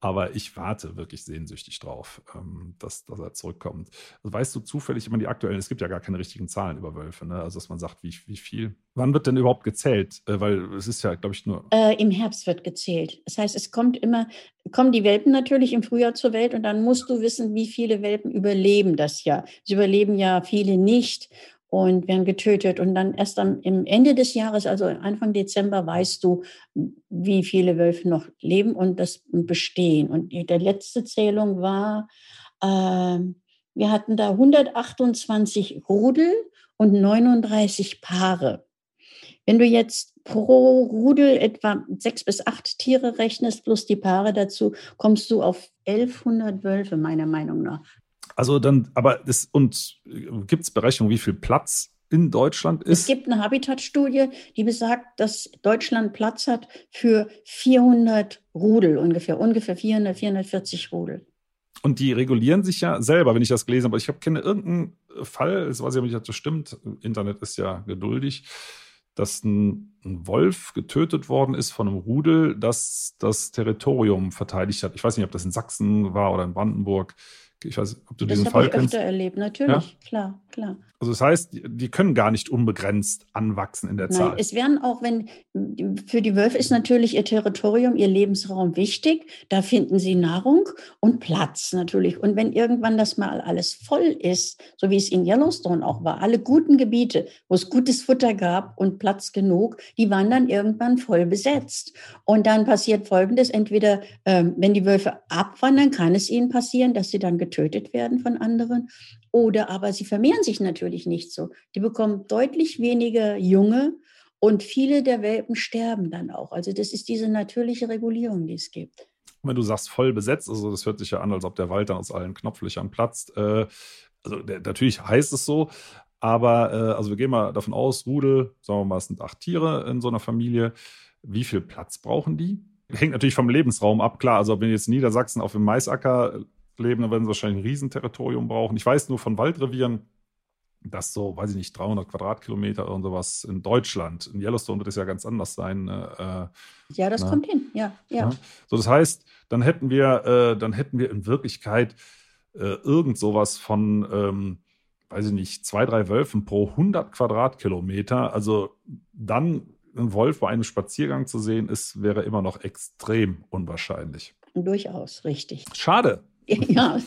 Aber ich warte wirklich sehnsüchtig drauf, ähm, dass, dass er zurückkommt. Also weißt du zufällig immer die aktuellen, es gibt ja gar keine richtigen Zahlen über Wölfe, ne? Also dass man sagt, wie, wie viel. Wann wird denn überhaupt gezählt? Äh, weil es ist ja, glaube ich, nur. Äh, Im Herbst wird gezählt. Das heißt, es kommt immer, kommen die Welpen natürlich im Frühjahr zur Welt und dann musst du wissen, wie viele Welpen überleben das Jahr. Sie überleben ja viele nicht und werden getötet. Und dann erst am Ende des Jahres, also Anfang Dezember, weißt du, wie viele Wölfe noch leben und das bestehen. Und die letzte Zählung war, äh, wir hatten da 128 Rudel und 39 Paare. Wenn du jetzt pro Rudel etwa sechs bis acht Tiere rechnest, plus die Paare dazu, kommst du auf 1100 Wölfe, meiner Meinung nach. Also dann, aber das, und gibt es Berechnungen, wie viel Platz in Deutschland ist? Es gibt eine Habitat-Studie, die besagt, dass Deutschland Platz hat für 400 Rudel ungefähr, ungefähr 400, 440 Rudel. Und die regulieren sich ja selber, wenn ich das gelesen habe. Ich habe kenne irgendeinen Fall, das weiß ich nicht, ob das stimmt. Internet ist ja geduldig, dass ein, ein, Wolf getötet worden ist von einem Rudel, das das Territorium verteidigt hat. Ich weiß nicht, ob das in Sachsen war oder in Brandenburg. Ich weiß, ob du das diesen Fall ich kennst. Das habe ich öfter erlebt, natürlich, ja? klar, klar. Also das heißt, die, die, können gar nicht unbegrenzt anwachsen in der Nein, Zahl. Es werden auch, wenn für die Wölfe ist natürlich ihr Territorium, ihr Lebensraum wichtig. Da finden sie Nahrung und Platz natürlich. Und wenn irgendwann das mal alles voll ist, so wie es in Yellowstone auch war, alle guten Gebiete, wo es gutes Futter gab und Platz genug, die waren dann irgendwann voll besetzt. Und dann passiert Folgendes: Entweder, ähm, wenn die Wölfe abwandern, kann es ihnen passieren, dass sie dann getötet werden von anderen. Oder aber sie vermehren sich natürlich nicht so. Die bekommen deutlich weniger Junge und viele der Welpen sterben dann auch. Also das ist diese natürliche Regulierung, die es gibt. Wenn du sagst voll besetzt, also das hört sich ja an, als ob der Wald dann aus allen Knopflöchern platzt. Äh, also der, natürlich heißt es so, aber äh, also wir gehen mal davon aus, Rudel, sagen wir mal, es sind acht Tiere in so einer Familie. Wie viel Platz brauchen die? Hängt natürlich vom Lebensraum ab, klar. Also wenn jetzt Niedersachsen auf dem Maisacker leben, dann werden sie wahrscheinlich ein Riesenterritorium brauchen. Ich weiß nur von Waldrevieren, dass so, weiß ich nicht, 300 Quadratkilometer oder sowas in Deutschland, in Yellowstone wird es ja ganz anders sein. Ne? Äh, ja, das na, kommt hin, ja, ja, ja. So, das heißt, dann hätten wir, äh, dann hätten wir in Wirklichkeit äh, irgend sowas von, ähm, weiß ich nicht, zwei, drei Wölfen pro 100 Quadratkilometer. Also dann ein Wolf bei einem Spaziergang zu sehen, ist, wäre immer noch extrem unwahrscheinlich. Durchaus, richtig. Schade. <laughs> Ja,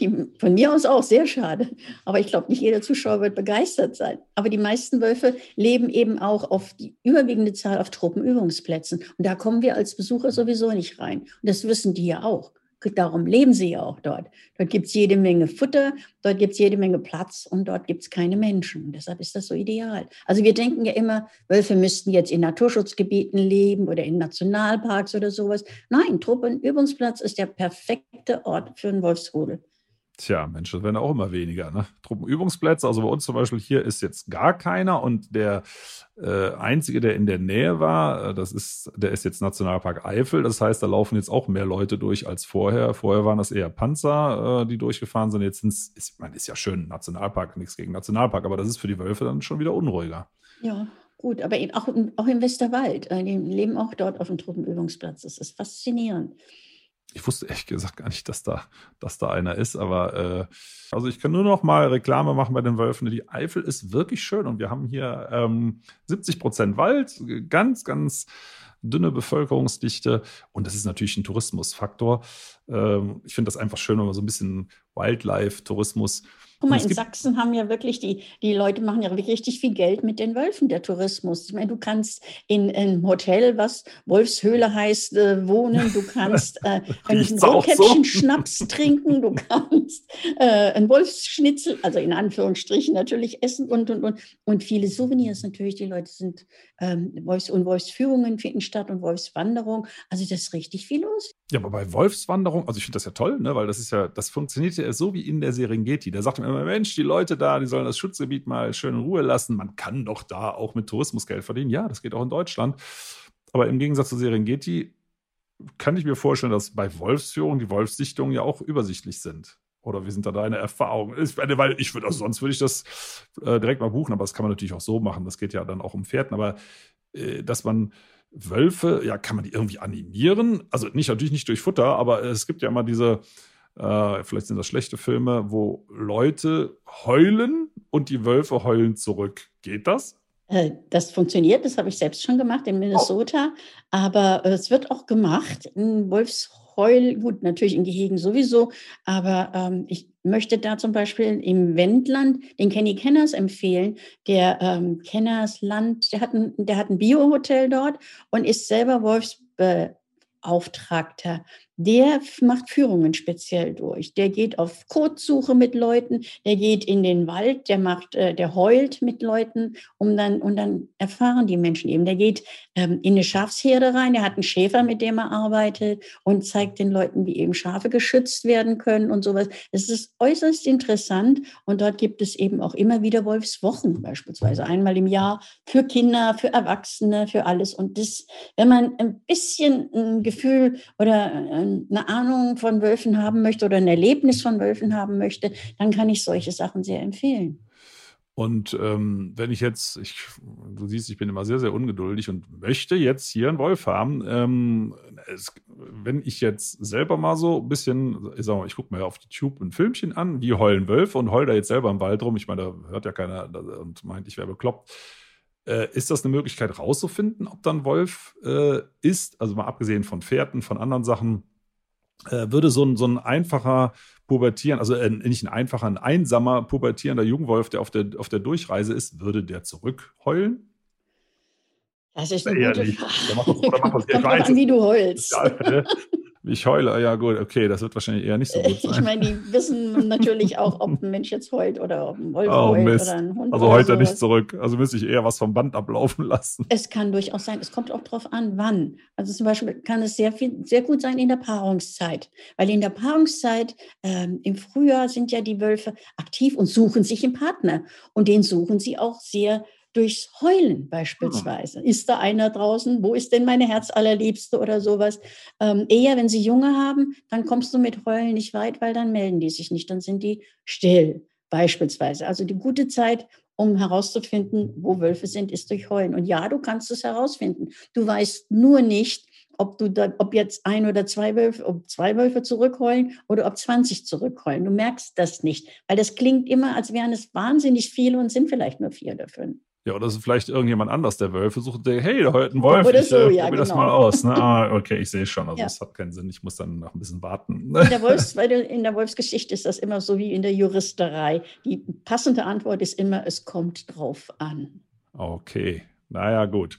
die, von mir aus auch sehr schade. Aber ich glaube, nicht jeder Zuschauer wird begeistert sein. Aber die meisten Wölfe leben eben auch auf die überwiegende Zahl auf Truppenübungsplätzen. Und da kommen wir als Besucher sowieso nicht rein. Und das wissen die ja auch. Darum leben sie ja auch dort. Dort gibt es jede Menge Futter, dort gibt es jede Menge Platz und dort gibt es keine Menschen. Deshalb ist das so ideal. Also wir denken ja immer, Wölfe müssten jetzt in Naturschutzgebieten leben oder in Nationalparks oder sowas. Nein, Truppenübungsplatz ist der perfekte Ort für einen Wolfsrudel. Tja, Mensch, das werden auch immer weniger. Ne? Truppenübungsplätze, also bei uns zum Beispiel hier ist jetzt gar keiner und der äh, einzige, der in der Nähe war, äh, das ist, der ist jetzt Nationalpark Eifel. Das heißt, da laufen jetzt auch mehr Leute durch als vorher. Vorher waren das eher Panzer, äh, die durchgefahren sind. Jetzt ist, ich meine, ist ja schön, Nationalpark, nichts gegen Nationalpark, aber das ist für die Wölfe dann schon wieder unruhiger. Ja, gut, aber eben auch, auch im Westerwald. Äh, die leben auch dort auf dem Truppenübungsplatz. Das ist faszinierend ich wusste ehrlich gesagt gar nicht, dass da, dass da einer ist, aber äh, also ich kann nur noch mal Reklame machen bei den Wölfen. Die Eifel ist wirklich schön und wir haben hier ähm, 70 Prozent Wald, ganz, ganz dünne Bevölkerungsdichte und das ist natürlich ein Tourismusfaktor. Ähm, ich finde das einfach schön, wenn man so ein bisschen Wildlife-Tourismus Guck mal, in Sachsen haben ja wirklich die, die Leute machen ja wirklich richtig viel Geld mit den Wölfen, der Tourismus. Ich meine, du kannst in einem Hotel, was Wolfshöhle heißt, äh, wohnen, du kannst äh, <laughs> einen Rotkäppchen-Schnaps so. trinken, du kannst äh, ein Wolfsschnitzel, also in Anführungsstrichen natürlich essen und, und, und. Und viele Souvenirs natürlich. Die Leute sind, ähm, Wolfs- und Wolfsführungen finden statt und Wolfswanderung. Also das ist richtig viel los. Ja, aber bei Wolfswanderung, also ich finde das ja toll, ne, weil das ist ja, das funktioniert ja so wie in der Serengeti. Da sagt man immer, Mensch, die Leute da, die sollen das Schutzgebiet mal schön in Ruhe lassen. Man kann doch da auch mit Tourismus Geld verdienen. Ja, das geht auch in Deutschland. Aber im Gegensatz zu Serengeti kann ich mir vorstellen, dass bei Wolfsführung die Wolfssichtungen ja auch übersichtlich sind. Oder wie sind da deine Erfahrungen? Ich, weil ich würde, also sonst würde ich das äh, direkt mal buchen, aber das kann man natürlich auch so machen. Das geht ja dann auch um Pferden. Aber äh, dass man Wölfe, ja, kann man die irgendwie animieren? Also nicht natürlich nicht durch Futter, aber es gibt ja immer diese, äh, vielleicht sind das schlechte Filme, wo Leute heulen und die Wölfe heulen zurück. Geht das? Äh, das funktioniert, das habe ich selbst schon gemacht in Minnesota, oh. aber es wird auch gemacht. Ein Wolfsheul, gut, natürlich in Gehegen sowieso, aber ähm, ich möchte da zum Beispiel im Wendland den Kenny Kenners empfehlen. Der ähm, Kenners Land, der hat ein, der hat ein Bio-Hotel dort und ist selber Wolfsbeauftragter der macht Führungen speziell durch. Der geht auf Kotsuche mit Leuten, der geht in den Wald, der macht, äh, der heult mit Leuten, um dann, und dann erfahren die Menschen eben. Der geht ähm, in eine Schafsherde rein, der hat einen Schäfer, mit dem er arbeitet und zeigt den Leuten, wie eben Schafe geschützt werden können und sowas. Es ist äußerst interessant und dort gibt es eben auch immer wieder Wolfswochen, beispielsweise einmal im Jahr für Kinder, für Erwachsene, für alles. Und das, wenn man ein bisschen ein Gefühl oder äh, eine Ahnung von Wölfen haben möchte oder ein Erlebnis von Wölfen haben möchte, dann kann ich solche Sachen sehr empfehlen. Und ähm, wenn ich jetzt, ich, du siehst, ich bin immer sehr, sehr ungeduldig und möchte jetzt hier einen Wolf haben. Ähm, es, wenn ich jetzt selber mal so ein bisschen, ich sag mal, ich gucke mir auf YouTube ein Filmchen an, wie heulen Wölfe und heul da jetzt selber im Wald rum. Ich meine, da hört ja keiner und meint, ich wäre bekloppt. Äh, ist das eine Möglichkeit rauszufinden, ob dann Wolf äh, ist? Also mal abgesehen von Pferden, von anderen Sachen äh, würde so ein, so ein einfacher pubertieren, also äh, nicht ein einfacher, ein einsamer pubertierender Jungwolf, der auf der, auf der Durchreise ist, würde der zurückheulen? Das ist eine gute Frage. <laughs> Kommt drauf an, wie du heulst. Ja, ich heule, ja gut, okay, das wird wahrscheinlich eher nicht so gut <laughs> sein. Ich meine, die wissen natürlich auch, ob ein Mensch jetzt heult oder ob ein Wolf oh, heult Mist. oder ein Hund. Also heult er nicht zurück. Also müsste ich eher was vom Band ablaufen <laughs> lassen. Es kann durchaus sein, es kommt auch darauf an, wann. Also zum Beispiel kann es sehr viel, sehr gut sein in der Paarungszeit. Weil in der Paarungszeit ähm, im Frühjahr sind ja die Wölfe aktiv und suchen sich einen Partner. Und den suchen sie auch sehr durchs Heulen beispielsweise. Hm. Ist da einer draußen? Wo ist denn meine Herzallerliebste oder sowas? Ähm, eher, wenn sie Junge haben, dann kommst du mit Heulen nicht weit, weil dann melden die sich nicht, dann sind die still beispielsweise. Also die gute Zeit, um herauszufinden, wo Wölfe sind, ist durch Heulen. Und ja, du kannst es herausfinden. Du weißt nur nicht, ob du da, ob jetzt ein oder zwei Wölfe, ob zwei Wölfe zurückheulen oder ob 20 zurückheulen. Du merkst das nicht, weil das klingt immer, als wären es wahnsinnig viele und sind vielleicht nur vier oder fünf. Ja, oder ist vielleicht irgendjemand anders, der Wölfe sucht, der, hey, da heult ein Wolf, oder ich so, äh, ja, probier genau. das mal aus. Ne? Ah, okay, ich sehe schon, also ja. das hat keinen Sinn, ich muss dann noch ein bisschen warten. In der, Wolfs, in der Wolfsgeschichte ist das immer so wie in der Juristerei. Die passende Antwort ist immer, es kommt drauf an. Okay, naja, gut.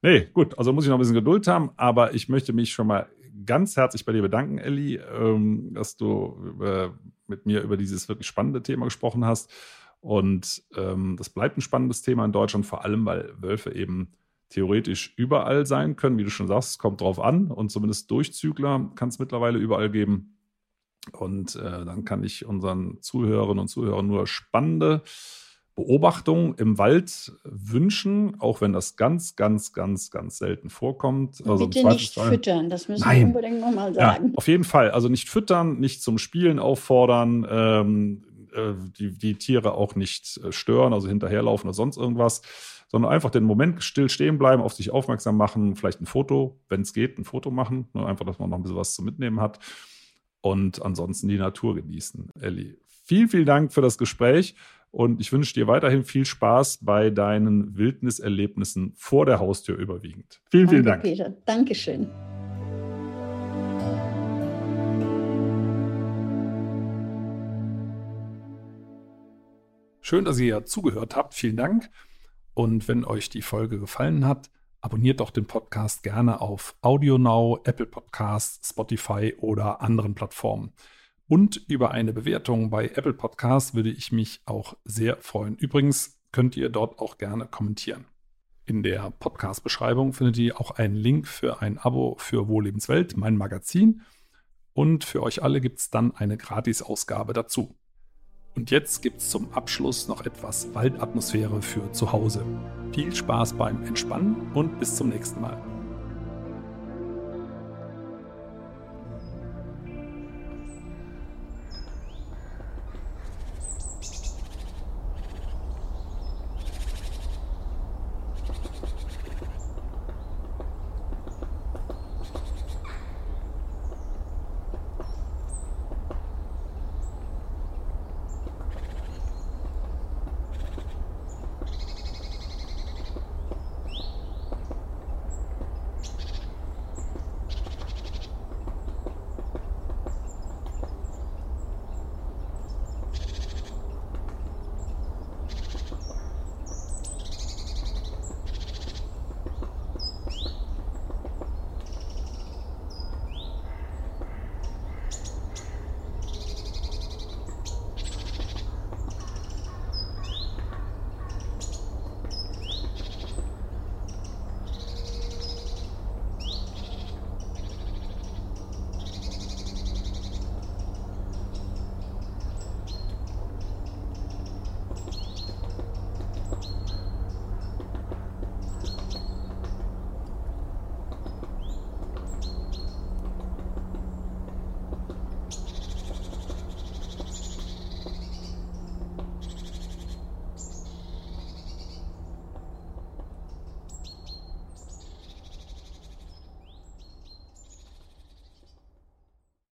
Nee, gut, also muss ich noch ein bisschen Geduld haben, aber ich möchte mich schon mal ganz herzlich bei dir bedanken, Elli, ähm, dass du äh, mit mir über dieses wirklich spannende Thema gesprochen hast. Und ähm, das bleibt ein spannendes Thema in Deutschland, vor allem, weil Wölfe eben theoretisch überall sein können. Wie du schon sagst, es kommt drauf an. Und zumindest Durchzügler kann es mittlerweile überall geben. Und äh, dann kann ich unseren Zuhörerinnen und Zuhörern nur spannende Beobachtungen im Wald wünschen, auch wenn das ganz, ganz, ganz, ganz selten vorkommt. Also Bitte nicht füttern, das müssen Nein. wir unbedingt nochmal sagen. Ja, auf jeden Fall. Also nicht füttern, nicht zum Spielen auffordern, ähm, äh, die, die Tiere auch nicht äh, stören, also hinterherlaufen oder sonst irgendwas, sondern einfach den Moment still stehen bleiben, auf sich aufmerksam machen, vielleicht ein Foto, wenn es geht, ein Foto machen, nur einfach, dass man noch ein bisschen was zu mitnehmen hat und ansonsten die Natur genießen. Elli, vielen, vielen Dank für das Gespräch und ich wünsche dir weiterhin viel Spaß bei deinen Wildniserlebnissen vor der Haustür überwiegend. Vielen, Danke, vielen Dank. Peter. Dankeschön. Schön, dass ihr zugehört habt. Vielen Dank. Und wenn euch die Folge gefallen hat, abonniert doch den Podcast gerne auf AudioNow, Apple Podcasts, Spotify oder anderen Plattformen. Und über eine Bewertung bei Apple Podcasts würde ich mich auch sehr freuen. Übrigens könnt ihr dort auch gerne kommentieren. In der Podcast-Beschreibung findet ihr auch einen Link für ein Abo für Wohllebenswelt, mein Magazin. Und für euch alle gibt es dann eine Gratis-Ausgabe dazu. Und jetzt gibt es zum Abschluss noch etwas Waldatmosphäre für zu Hause. Viel Spaß beim Entspannen und bis zum nächsten Mal.